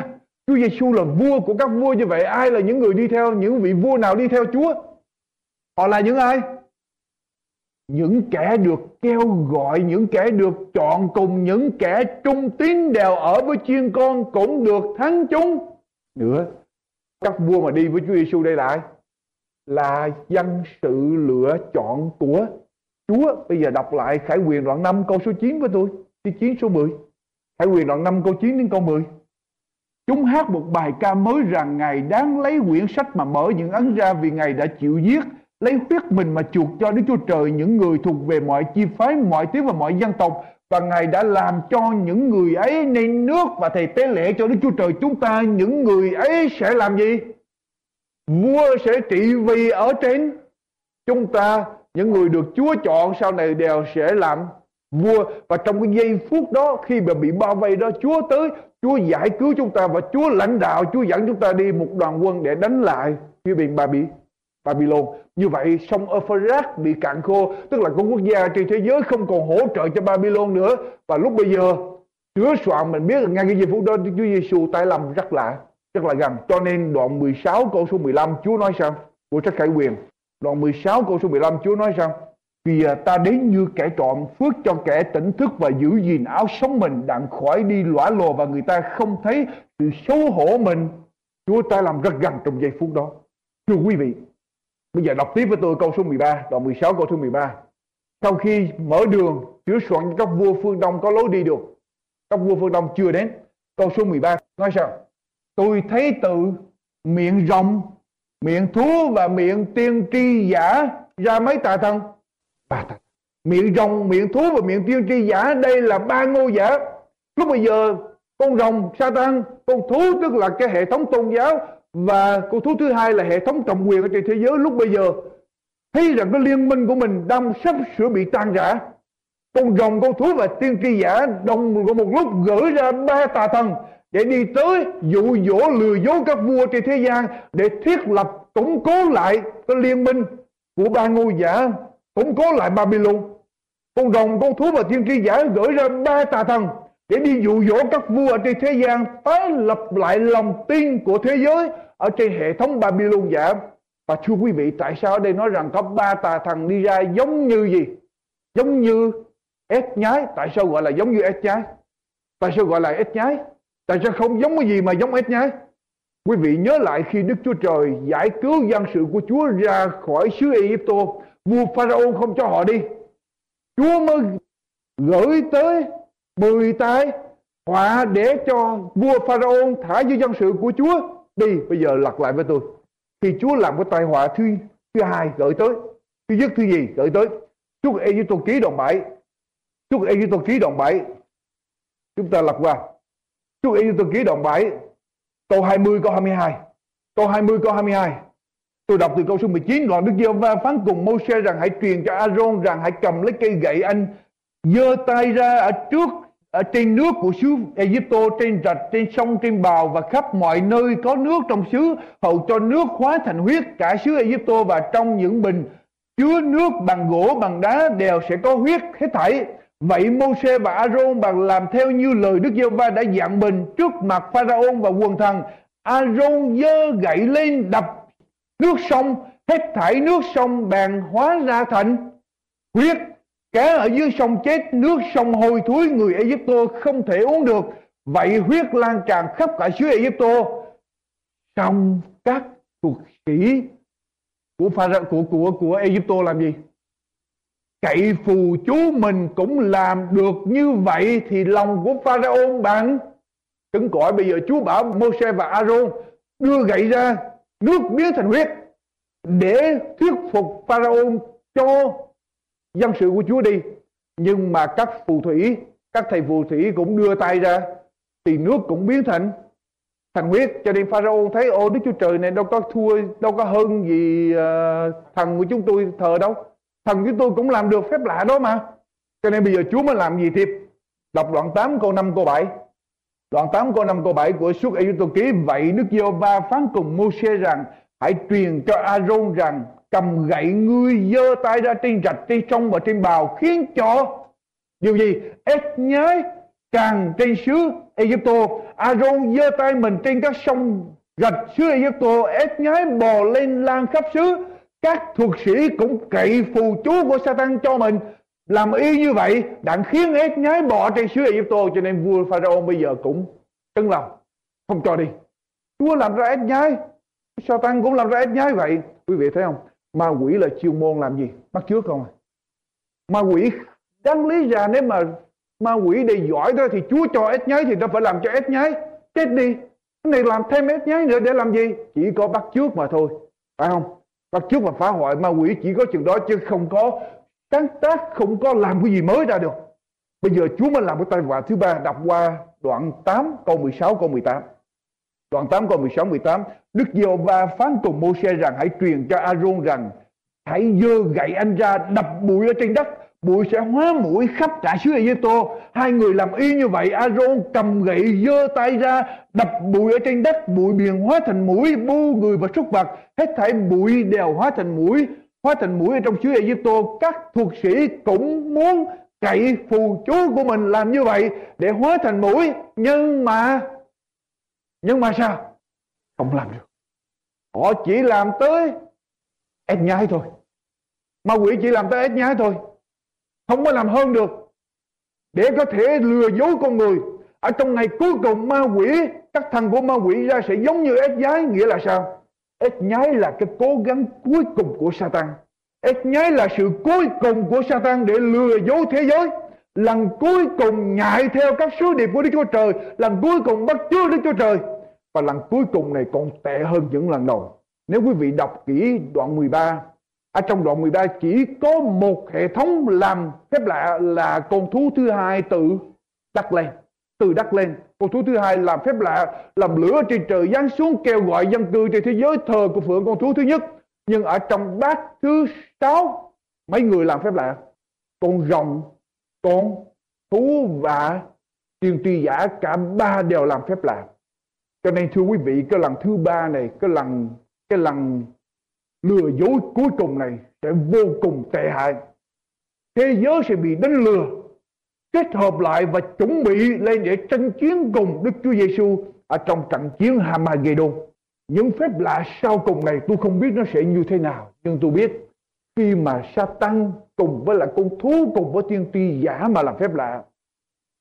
Chúa Giêsu là vua của các vua như vậy. Ai là những người đi theo, những vị vua nào đi theo Chúa? Họ là những ai? Những kẻ được kêu gọi, những kẻ được chọn cùng những kẻ trung tín đều ở với chiên con cũng được thắng chúng. Nữa, các vua mà đi với Chúa Giêsu đây là ai? Là dân sự lựa chọn của Chúa. Bây giờ đọc lại Khải quyền đoạn 5 câu số 9 với tôi. Đi chiến số 10. Khải quyền đoạn 5 câu 9 đến câu 10. Chúng hát một bài ca mới rằng Ngài đáng lấy quyển sách mà mở những ấn ra vì Ngài đã chịu giết, lấy huyết mình mà chuộc cho Đức Chúa Trời những người thuộc về mọi chi phái, mọi tiếng và mọi dân tộc. Và Ngài đã làm cho những người ấy nên nước và thầy tế lễ cho Đức Chúa Trời chúng ta. Những người ấy sẽ làm gì? Vua sẽ trị vì ở trên. Chúng ta. Những người được Chúa chọn sau này đều sẽ làm vua. Và trong cái giây phút đó, khi mà bị bao vây đó, Chúa tới, Chúa giải cứu chúng ta và Chúa lãnh đạo, Chúa dẫn chúng ta đi một đoàn quân để đánh lại phía biển Ba Bị Babylon như vậy, sông Euphrates bị cạn khô, tức là các quốc gia trên thế giới không còn hỗ trợ cho Babylon nữa. Và lúc bây giờ sửa soạn mình biết là ngay cái giây phút đó, Chúa Giêsu tay làm rất lạ. Tức là gần cho nên đoạn 16 câu số 15 Chúa nói sao của sách Khải Quyền đoạn 16 câu số 15 Chúa nói sao vì à, ta đến như kẻ trộm phước cho kẻ tỉnh thức và giữ gìn áo sống mình đặng khỏi đi lõa lồ và người ta không thấy sự xấu hổ mình. Chúa ta làm rất gần trong giây phút đó. Thưa quý vị, bây giờ đọc tiếp với tôi câu số 13, đoạn 16 câu số 13. Sau khi mở đường, Chúa soạn các vua phương Đông có lối đi được. Các vua phương Đông chưa đến. Câu số 13 nói sao? Tôi thấy từ miệng rồng, miệng thú và miệng tiên tri giả ra mấy tà thần? Ba tà miệng rồng miệng thú và miệng tiên tri giả đây là ba ngôi giả. Lúc bây giờ con rồng Satan con thú tức là cái hệ thống tôn giáo và con thú thứ hai là hệ thống cầm quyền ở trên thế giới. Lúc bây giờ thấy rằng cái liên minh của mình đang sắp sửa bị tan rã. Con rồng con thú và tiên tri giả đồng một lúc gửi ra ba tà thần để đi tới dụ dỗ lừa dối các vua trên thế gian để thiết lập củng cố lại cái liên minh của ba ngôi giả, củng cố lại Babylon. Con rồng, con thú và thiên tri giả gửi ra ba tà thần để đi dụ dỗ các vua ở trên thế gian, tái lập lại lòng tin của thế giới ở trên hệ thống Babylon giả. Và thưa quý vị, tại sao ở đây nói rằng có ba tà thần đi ra giống như gì? Giống như ếch nhái. Tại sao gọi là giống như ếch nhái? Tại sao gọi là ếch nhái? Tại sao không giống cái gì mà giống ếch nhái. Quý vị nhớ lại khi Đức Chúa Trời giải cứu dân sự của Chúa ra khỏi xứ Egypto, vua Pharaoh không cho họ đi. Chúa mới gửi tới mười tay họa để cho vua Pharaoh thả dưới dân sự của Chúa. Đi, bây giờ lặp lại với tôi. Thì Chúa làm cái tai họa thứ thứ hai gửi tới, thứ nhất, thứ gì gửi tới? Chúa Egypto ký đoạn 7 Chúa Egypto ký đoạn 7 chúng ta lặp qua. Chúa tôi ký đoạn 7 câu 20 câu 22 câu 20 câu 22 Tôi đọc từ câu số 19 đoạn Đức Giê-hô-va phán cùng Mô-se rằng hãy truyền cho A-rôn rằng hãy cầm lấy cây gậy anh, giơ tay ra ở trước, ở trên nước của xứ Egypto trên rạch, trên sông, trên bào và khắp mọi nơi có nước trong xứ, hầu cho nước hóa thành huyết cả xứ Egypto và trong những bình chứa nước bằng gỗ, bằng đá đều sẽ có huyết hết thảy vậy Môsê và Aaron bằng làm theo như lời Đức giê va đã dặn mình trước mặt Pharaon và quần thần Aaron giơ gậy lên đập nước sông hết thảy nước sông bàn hóa ra thành huyết Cá ở dưới sông chết, nước sông hôi thối, người Egypto không thể uống được. Vậy huyết lan tràn khắp cả xứ Egypto. Xong các thuộc sĩ của Pharaoh của của của Egypto làm gì? Cậy phù chú mình cũng làm được như vậy thì lòng của Pharaoh bạn? Cứng cỏi bây giờ Chúa bảo Moses và Aaron đưa gậy ra nước biến thành huyết để thuyết phục Pharaoh cho dân sự của Chúa đi. Nhưng mà các phù thủy các thầy phù thủy cũng đưa tay ra thì nước cũng biến thành thành huyết. Cho nên Pharaoh thấy ô Đức Chúa Trời này đâu có thua đâu có hơn gì uh, thần của chúng tôi thờ đâu thần của tôi cũng làm được phép lạ đó mà. Cho nên bây giờ Chúa mới làm gì thiệp đọc đoạn 8 câu 5 câu 7 đoạn 8 câu 5 câu 7 của suốt Ê ký, vậy Đức Giê-hô-va phán cùng Mô-xe rằng, hãy truyền cho A-rôn rằng, cầm gậy ngươi giơ tay ra trên rạch trên sông và trên bào, khiến cho điều gì? Ếch nhái càng trên xứ Egypto Aaron giơ tay mình trên các sông rạch xứ Egypto ếch nhái bò lên lan khắp xứ các thuộc sĩ cũng cậy phù chú của Satan cho mình. Làm y như vậy đặng khiến ếch nhái bỏ trên xứ Egypto, cho nên vua Pharaoh bây giờ cũng cân lòng. Không cho đi. Chúa làm ra ép nhái. Satan cũng làm ra ép nhái vậy. Quý vị thấy không? Ma quỷ là chiêu môn làm gì? Bắt chước không à? Ma quỷ đáng lý ra nếu mà ma quỷ đi giỏi đó thì chúa cho ép nhái thì nó phải làm cho ép nhái. Chết đi. Cái này làm thêm ép nhái nữa để làm gì? Chỉ có bắt chước mà thôi. Phải không? Bắt chước và phá hoại ma quỷ chỉ có chừng đó chứ không có sáng tác, không có làm cái gì mới ra được. Bây giờ chúa mới làm cái tai họa thứ ba, đọc qua đoạn 8 câu 16 câu 18 Đoạn 8 câu 16 18 Đức giê va phán cùng Mô-se rằng, hãy truyền cho A-rôn rằng, hãy dơ gậy anh ra đập bụi ở trên đất bụi sẽ hóa mũi khắp cả xứ Egypto. Hai người làm y như vậy A-rôn cầm gậy giơ tay ra, đập bụi ở trên đất bụi biển hóa thành mũi, bu người và súc vật. Hết thảy bụi đều hóa thành mũi, hóa thành mũi ở trong xứ Egypto. Các thuộc sĩ cũng muốn cậy phù chú của mình làm như vậy để hóa thành mũi. Nhưng mà nhưng mà sao? Không làm được. Họ chỉ làm tới ép nhái thôi. Ma quỷ chỉ làm tới ép nhái thôi không có làm hơn được. Để có thể lừa dối con người ở trong ngày cuối cùng ma quỷ các thằng của ma quỷ ra sẽ giống như ếch nhái nghĩa là sao? Ếch nhái là cái cố gắng cuối cùng của Satan. Ếch nhái là sự cuối cùng của Satan để lừa dối thế giới. Lần cuối cùng nhại theo các sứ điệp của Đức Chúa Trời lần cuối cùng bắt chước Đức Chúa Trời. Và lần cuối cùng này còn tệ hơn những lần đầu. Nếu quý vị đọc kỹ đoạn 13, ở trong đoạn 13 chỉ có một hệ thống làm phép lạ là con thú thứ hai tự đặt lên. từ đất lên. Con thú thứ hai làm phép lạ, làm lửa trên trời giáng xuống, kêu gọi dân cư trên thế giới thờ của phượng con thú thứ nhất. Nhưng ở trong bát thứ sáu, mấy người làm phép lạ? Con rồng, con thú và tiên tri giả, cả ba đều làm phép lạ. Cho nên thưa quý vị, cái lần thứ ba này, cái lần cái lần lừa dối cuối cùng này sẽ vô cùng tệ hại thế giới sẽ bị đánh lừa kết hợp lại và chuẩn bị lên để tranh chiến cùng Đức Chúa Giêsu ở trong trận chiến Hamagedon. Những phép lạ sau cùng này tôi không biết nó sẽ như thế nào, nhưng tôi biết khi mà Satan cùng với lại con thú cùng với tiên tri giả mà làm phép lạ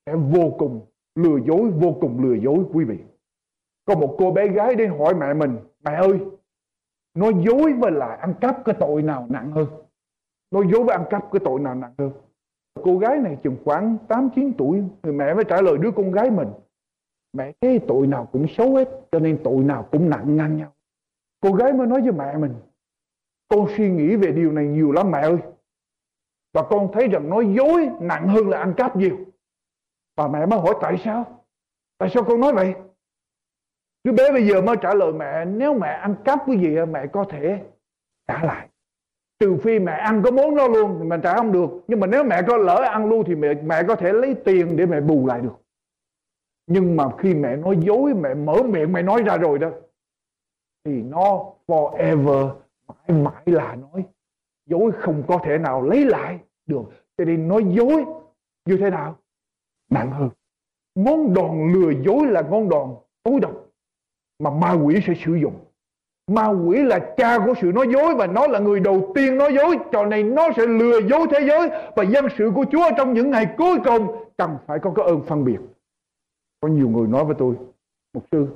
sẽ vô cùng lừa dối, vô cùng lừa dối quý vị. Có một cô bé gái đến hỏi mẹ mình, mẹ ơi, nói dối với lại ăn cắp cái tội nào nặng hơn? Nói dối với ăn cắp cái tội nào nặng hơn? Cô gái này chừng khoảng 8-9 tuổi Thì mẹ mới trả lời đứa con gái mình. Mẹ thấy tội nào cũng xấu hết, Cho nên tội nào cũng nặng ngang nhau. Cô gái mới nói với mẹ mình, Con suy nghĩ về điều này nhiều lắm mẹ ơi. Và con thấy rằng nói dối nặng hơn là ăn cắp nhiều. Và mẹ mới hỏi, tại sao? Tại sao con nói vậy? Đứa bé bây giờ mới trả lời, mẹ, Nếu mẹ ăn cắp cái gì mẹ có thể trả lại. Trừ phi mẹ ăn có món đó luôn thì mình trả không được. Nhưng mà nếu mẹ có lỡ ăn luôn thì mẹ mẹ có thể lấy tiền để mẹ bù lại được. Nhưng mà khi mẹ nói dối, mẹ mở miệng, mẹ nói ra rồi đó, thì nó forever, mãi mãi là nói, dối không có thể nào lấy lại được. Cho nên nói dối như thế nào? Nặng hơn. Ngón đòn lừa dối là ngón đòn tối độc mà ma quỷ sẽ sử dụng Ma quỷ là cha của sự nói dối và nó là người đầu tiên nói dối cho nên nó sẽ lừa dối thế giới và dân sự của Chúa trong những ngày cuối cùng cần phải có cái ơn phân biệt. Có nhiều người nói với tôi, mục sư,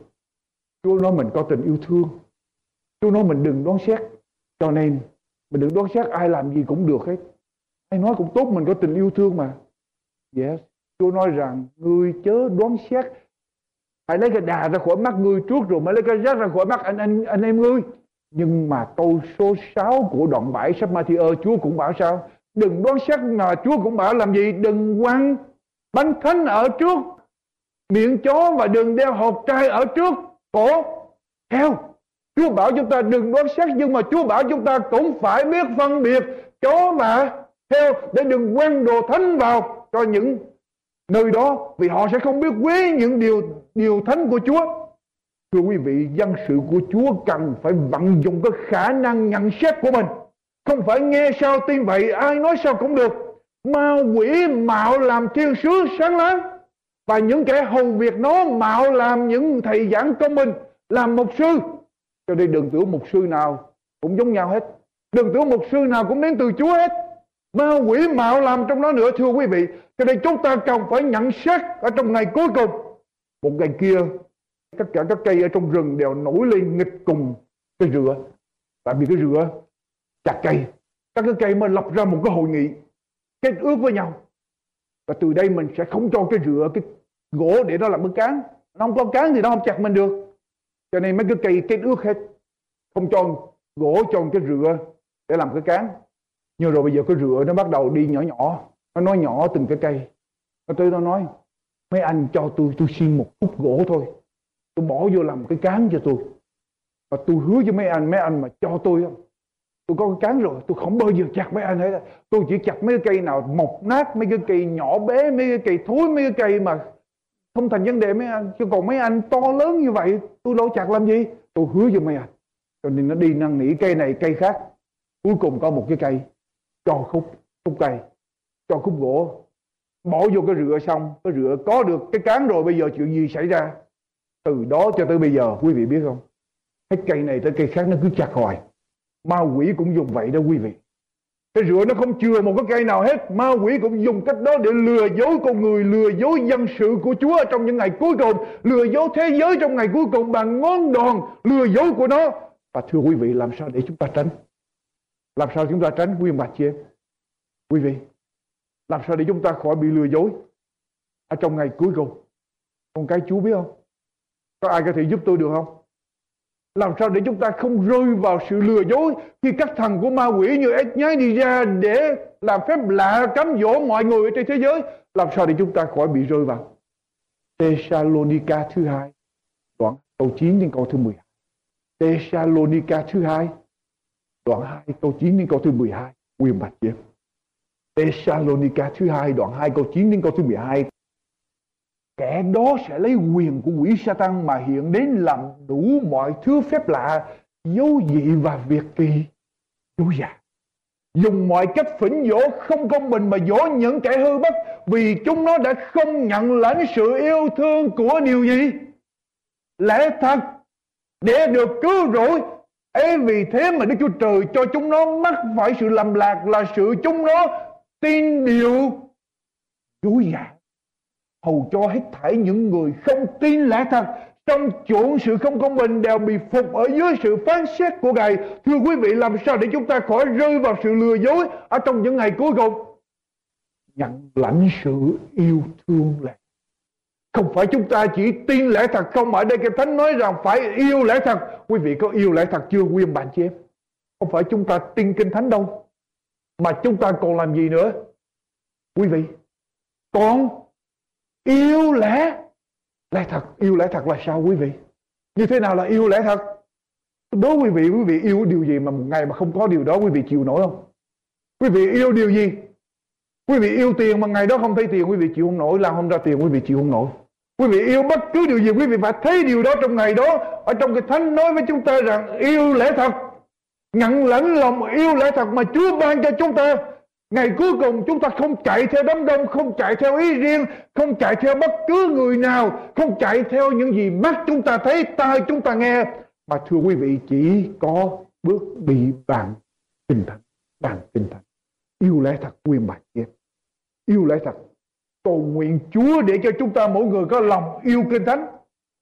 Chúa nói mình có tình yêu thương. Chúa nói mình đừng đoán xét. Cho nên mình đừng đoán xét ai làm gì cũng được hết. Ai nói cũng tốt mình có tình yêu thương mà. Yes. Chúa nói rằng ngươi chớ đoán xét Hãy lấy cái đà ra khỏi mắt ngươi trước rồi mới lấy cái rác ra khỏi mắt anh anh anh em ngươi. Nhưng mà câu số 6 của đoạn 7 sách Matthew Chúa cũng bảo sao? Đừng đoán xét mà Chúa cũng bảo làm gì? Đừng quăng bánh thánh ở trước, miệng chó và đừng đeo hộp trai ở trước, cổ, heo. Chúa bảo chúng ta đừng đoán xét, nhưng mà Chúa bảo chúng ta cũng phải biết phân biệt chó và heo để đừng quăng đồ thánh vào cho những nơi đó vì họ sẽ không biết quý những điều điều thánh của Chúa. Thưa quý vị, dân sự của Chúa cần phải vận dụng cái khả năng nhận xét của mình. Không phải nghe sao tin vậy, ai nói sao cũng được. Ma quỷ mạo làm thiên sứ sáng láng. Và những kẻ hầu việc nó mạo làm những thầy giảng công mình, làm mục sư. Cho nên đừng tưởng mục sư nào cũng giống nhau hết. Đừng tưởng mục sư nào cũng đến từ Chúa hết. Ma quỷ mạo làm trong đó nữa thưa quý vị. Cho nên chúng ta cần phải nhận xét ở trong ngày cuối cùng. Một ngày kia, tất cả các cây ở trong rừng đều nổi lên nghịch cùng cái rửa. Tại vì cái rửa chặt cây. Các cái cây mới lập ra một cái hội nghị kết ước với nhau. Và từ đây mình sẽ không cho cái rửa cái gỗ để nó làm cái cán. Nó không có cán thì nó không chặt mình được. Cho nên mấy cái cây kết ước hết. Không cho gỗ cho cái rửa để làm cái cán. Nhưng rồi bây giờ cái rửa nó bắt đầu đi nhỏ nhỏ. Nó nói nhỏ từng cái cây. Nó tới nó nói, mấy anh cho tôi tôi xin một khúc gỗ thôi. Tôi bỏ vô làm cái cán cho tôi. Và tôi hứa với mấy anh mấy anh mà cho tôi tôi có cái cán rồi, tôi không bao giờ chặt mấy anh hết tôi chỉ chặt mấy cái cây nào mọc nát, mấy cái cây nhỏ bé, mấy cái cây thối, mấy cái cây mà không thành vấn đề mấy anh. Chứ còn mấy anh to lớn như vậy, tôi đâu chặt làm gì? Tôi hứa với mấy anh. Cho nên nó đi năn nỉ cây này, cây khác. Cuối cùng có một cái cây cho khúc khúc cây, cho khúc gỗ. Bỏ vô cái rửa xong, cái rửa có được cái cán rồi, bây giờ chuyện gì xảy ra? Từ đó cho tới bây giờ, quý vị biết không? Hết cây này tới cây khác nó cứ chặt hoài. Ma quỷ cũng dùng vậy đó, quý vị. Cái rửa nó không chừa một cái cây nào hết. Ma quỷ cũng dùng cách đó để lừa dối con người, lừa dối dân sự của Chúa trong những ngày cuối cùng, lừa dối thế giới trong ngày cuối cùng bằng ngón đòn lừa dối của nó. Và thưa quý vị, làm sao để chúng ta tránh? Làm sao chúng ta tránh quyền bà chị em quý vị, làm sao để chúng ta khỏi bị lừa dối ở trong ngày cuối cùng? Con cái chú biết không? Có ai có thể giúp tôi được không? Làm sao để chúng ta không rơi vào sự lừa dối khi các thần của ma quỷ như ếch nhái đi ra để làm phép lạ cám dỗ mọi người ở trên thế giới? Làm sao để chúng ta khỏi bị rơi vào? Thessalonica thứ hai, đoạn câu 9 đến câu thứ 12 Thessalonica thứ hai đoạn 2 câu 9 đến câu thứ 12 quyền bạch chị Thessalonica thứ hai đoạn 2 câu 9 đến câu thứ 12 Kẻ đó sẽ lấy quyền của quỷ Satan mà hiện đến làm đủ mọi thứ phép lạ, dấu dị và việc kỳ. Dối dàng dùng mọi cách phỉnh dỗ không công bình mà dỗ những kẻ hư bất vì chúng nó đã không nhận lãnh sự yêu thương của điều gì? Lẽ thật để được cứu rỗi ấy vì thế mà Đức Chúa Trời cho chúng nó mắc phải sự lầm lạc là sự chúng nó tin điều dối giả, hầu cho hết thảy những người không tin lẽ thật trong chuộng sự không công bình đều bị phục ở dưới sự phán xét của Ngài. Thưa quý vị, làm sao để chúng ta khỏi rơi vào sự lừa dối ở trong những ngày cuối cùng? Nhận lãnh sự yêu thương lành? Không phải chúng ta chỉ tin lẽ thật không, ở đây cái Thánh nói rằng phải yêu lẽ thật. Quý vị có yêu lẽ thật chưa? Quý ông bạn chị em? Không phải chúng ta tin Kinh Thánh đâu. Mà chúng ta còn làm gì nữa? Quý vị, còn yêu lẽ lẽ thật. Yêu lẽ thật là sao quý vị? Như thế nào là yêu lẽ thật? Đố quý vị quý vị yêu điều gì mà một ngày mà không có điều đó quý vị chịu nổi không? Quý vị yêu điều gì? Quý vị yêu tiền mà ngày đó không thấy tiền quý vị chịu không nổi. Làm không ra tiền quý vị chịu không nổi quý vị yêu bất cứ điều gì quý vị phải thấy điều đó trong ngày đó ở trong cái thánh nói với chúng ta rằng yêu lẽ thật nhận lãnh lòng yêu lẽ thật mà Chúa ban cho chúng ta Ngày cuối cùng chúng ta không chạy theo đám đông, không chạy theo ý riêng, không chạy theo bất cứ người nào, không chạy theo những gì mắt chúng ta thấy, tai chúng ta nghe. Mà thưa quý vị chỉ có bước bị bằng tinh thần bằng tinh thần Yêu lẽ thật quyền bạch kia. Yêu lẽ thật. Cầu nguyện Chúa để cho chúng ta mỗi người có lòng yêu kinh thánh.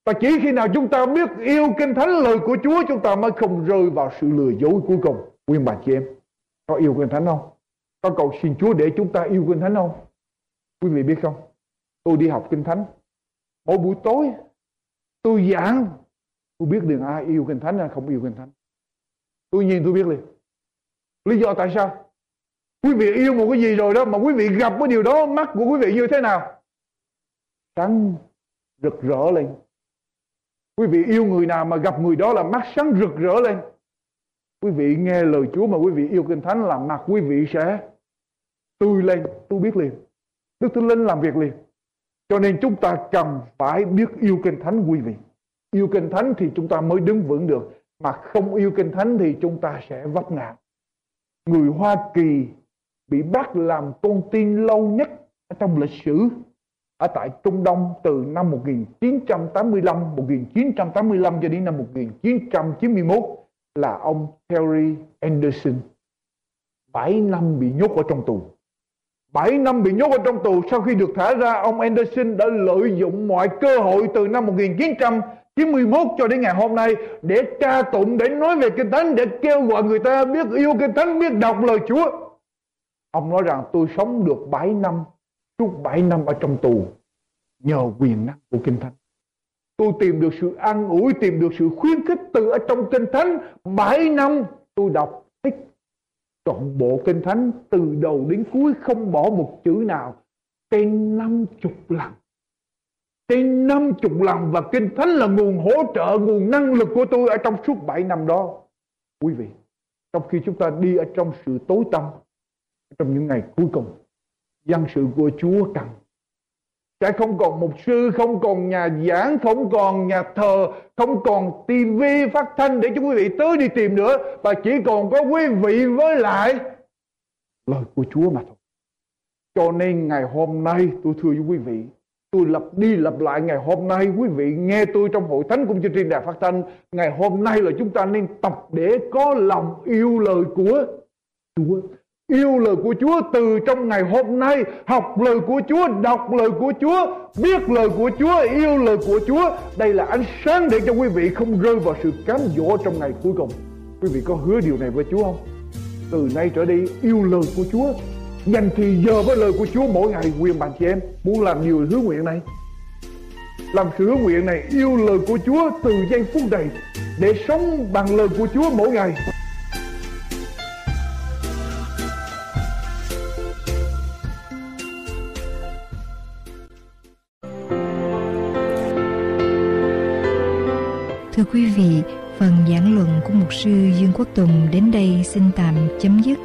Và chỉ khi nào chúng ta biết yêu kinh thánh lời của Chúa chúng ta mới không rơi vào sự lừa dối cuối cùng. Quyên bà chị em, có yêu kinh thánh không? Có cầu xin Chúa để chúng ta yêu Kinh Thánh không? Quý vị biết không? Tôi đi học Kinh Thánh. Mỗi buổi tối tôi giảng. Tôi biết liền ai yêu Kinh Thánh hay không yêu Kinh Thánh. Tôi nhìn tôi biết liền. Lý do tại sao? Quý vị yêu một cái gì rồi đó mà quý vị gặp cái điều đó, mắt của quý vị như thế nào? Sáng rực rỡ lên. Quý vị yêu người nào mà gặp người đó là mắt sáng rực rỡ lên. Quý vị nghe lời Chúa mà quý vị yêu Kinh Thánh là mặt quý vị sẽ tươi lên tôi biết liền Đức Thánh Linh làm việc liền cho nên chúng ta cần phải biết yêu Kinh Thánh quý vị yêu Kinh Thánh thì chúng ta mới đứng vững được mà không yêu Kinh Thánh thì chúng ta sẽ vấp ngã người Hoa Kỳ bị bắt làm con tin lâu nhất trong lịch sử ở tại Trung Đông từ năm 1985 1985 cho đến năm 1991 là ông Terry Anderson. 7 năm bị nhốt ở trong tù. 7 năm bị nhốt ở trong tù, sau khi được thả ra, ông Anderson đã lợi dụng mọi cơ hội từ năm 1991 cho đến ngày hôm nay để ca tụng, để nói về kinh thánh, để kêu gọi người ta biết yêu kinh thánh, biết đọc lời Chúa ông nói rằng tôi sống được 7 năm suốt 7 năm ở trong tù nhờ quyền năng của kinh thánh. Tôi tìm được sự an ủi, tìm được sự khuyến khích từ ở trong kinh thánh. 7 năm tôi đọc thích trọn bộ kinh thánh, từ đầu đến cuối không bỏ một chữ nào. Trên năm chục lần, trên năm chục lần và kinh thánh là nguồn hỗ trợ, nguồn năng lực của tôi ở trong suốt bảy năm đó. Quý vị, trong khi chúng ta đi ở trong sự tối tăm trong những ngày cuối cùng dân sự của Chúa cần sẽ không còn mục sư, không còn nhà giảng, không còn nhà thờ, không còn tivi phát thanh để cho quý vị tới đi tìm nữa. Và chỉ còn có quý vị với lại lời của Chúa mà thôi. Cho nên ngày hôm nay tôi thưa với quý vị, tôi lặp đi lặp lại ngày hôm nay quý vị nghe tôi trong hội thánh cũng như trên đài phát thanh. Ngày hôm nay là chúng ta nên tập để có lòng yêu lời của Chúa. Yêu lời của Chúa từ trong ngày hôm nay Học lời của Chúa, đọc lời của Chúa Biết lời của Chúa, yêu lời của Chúa. Đây là ánh sáng để cho quý vị không rơi vào sự cám dỗ trong ngày cuối cùng. Quý vị có hứa điều này với Chúa không? Từ nay trở đi yêu lời của Chúa Dành thì giờ với lời của Chúa mỗi ngày quyền bạn chị em. Muốn làm nhiều hứa nguyện này. Làm sự hứa nguyện này yêu lời của Chúa từ giây phút này Để sống bằng lời của Chúa mỗi ngày. Vị, phần giảng luận của mục sư Dương Quốc Tùng đến đây xin tạm chấm dứt.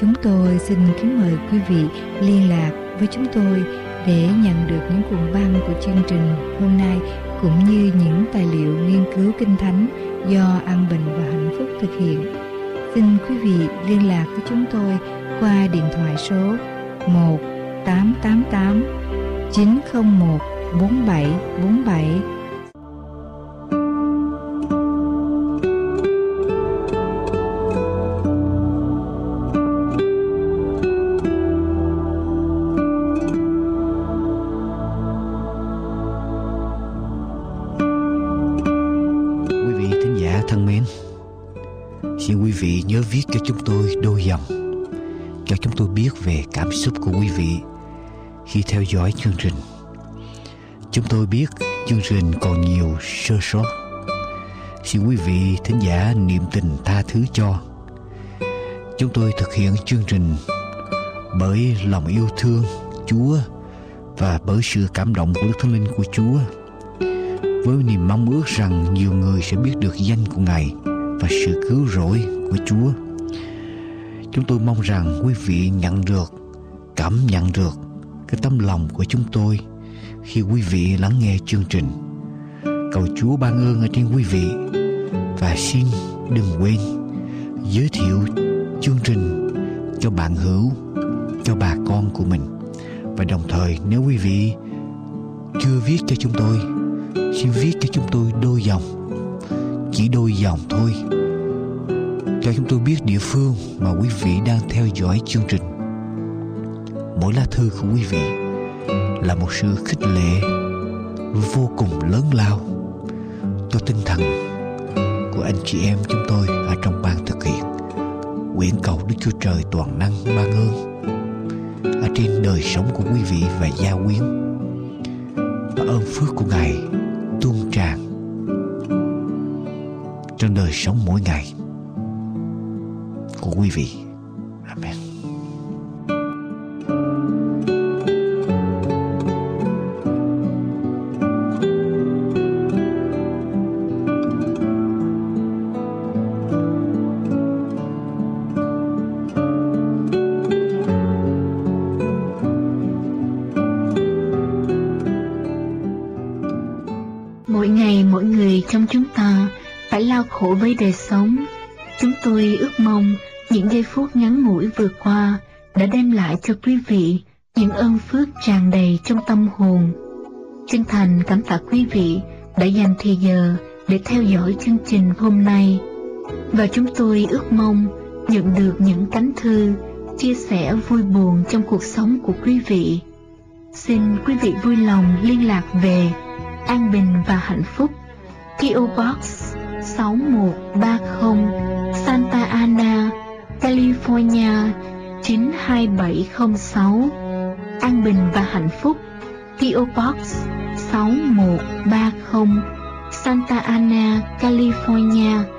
Chúng tôi xin kính mời quý vị liên lạc với chúng tôi để nhận được những cuộn băng của chương trình hôm nay cũng như những tài liệu nghiên cứu kinh thánh do An Bình và Hạnh Phúc thực hiện. Xin quý vị liên lạc với chúng tôi qua điện thoại số 1 888 901 4747 chương trình. Chúng tôi biết chương trình còn nhiều sơ sót. Xin quý vị thính giả niệm tình tha thứ cho. Chúng tôi thực hiện chương trình bởi lòng yêu thương Chúa và bởi sự cảm động của Đức Thánh Linh của Chúa với niềm mong ước rằng nhiều người sẽ biết được danh của Ngài và sự cứu rỗi của Chúa. Chúng tôi mong rằng quý vị nhận được, cảm nhận được cái tâm lòng của chúng tôi khi quý vị lắng nghe chương trình. Cầu Chúa ban ơn ở trên quý vị và xin đừng quên giới thiệu chương trình cho bạn hữu, cho bà con của mình. Và đồng thời nếu quý vị chưa viết cho chúng tôi xin viết cho chúng tôi đôi dòng chỉ đôi dòng thôi cho chúng tôi biết địa phương mà quý vị đang theo dõi chương trình mỗi lá thư của quý vị là một sự khích lệ vô cùng lớn lao cho tinh thần của anh chị em chúng tôi ở trong ban thực hiện, nguyện cầu Đức Chúa Trời toàn năng ban ơn ở trên đời sống của quý vị và gia quyến và ơn phước của Ngài tuôn tràn trong đời sống mỗi ngày của quý vị. Chúng tôi ước mong nhận được những cánh thư, chia sẻ vui buồn trong cuộc sống của quý vị. Xin quý vị vui lòng liên lạc về An Bình và Hạnh Phúc PO Box 6130 Santa Ana, California 92706 An Bình và Hạnh Phúc PO Box 6130 Santa Ana, California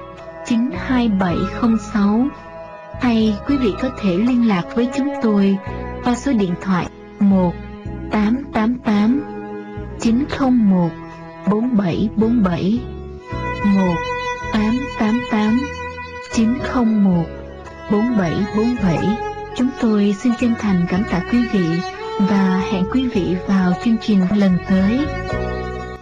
92706 hay quý vị có thể liên lạc với chúng tôi qua số điện thoại 1 888 901 4747 1 888 901 4747 Chúng tôi xin chân thành cảm tạ quý vị và hẹn quý vị vào chương trình lần tới.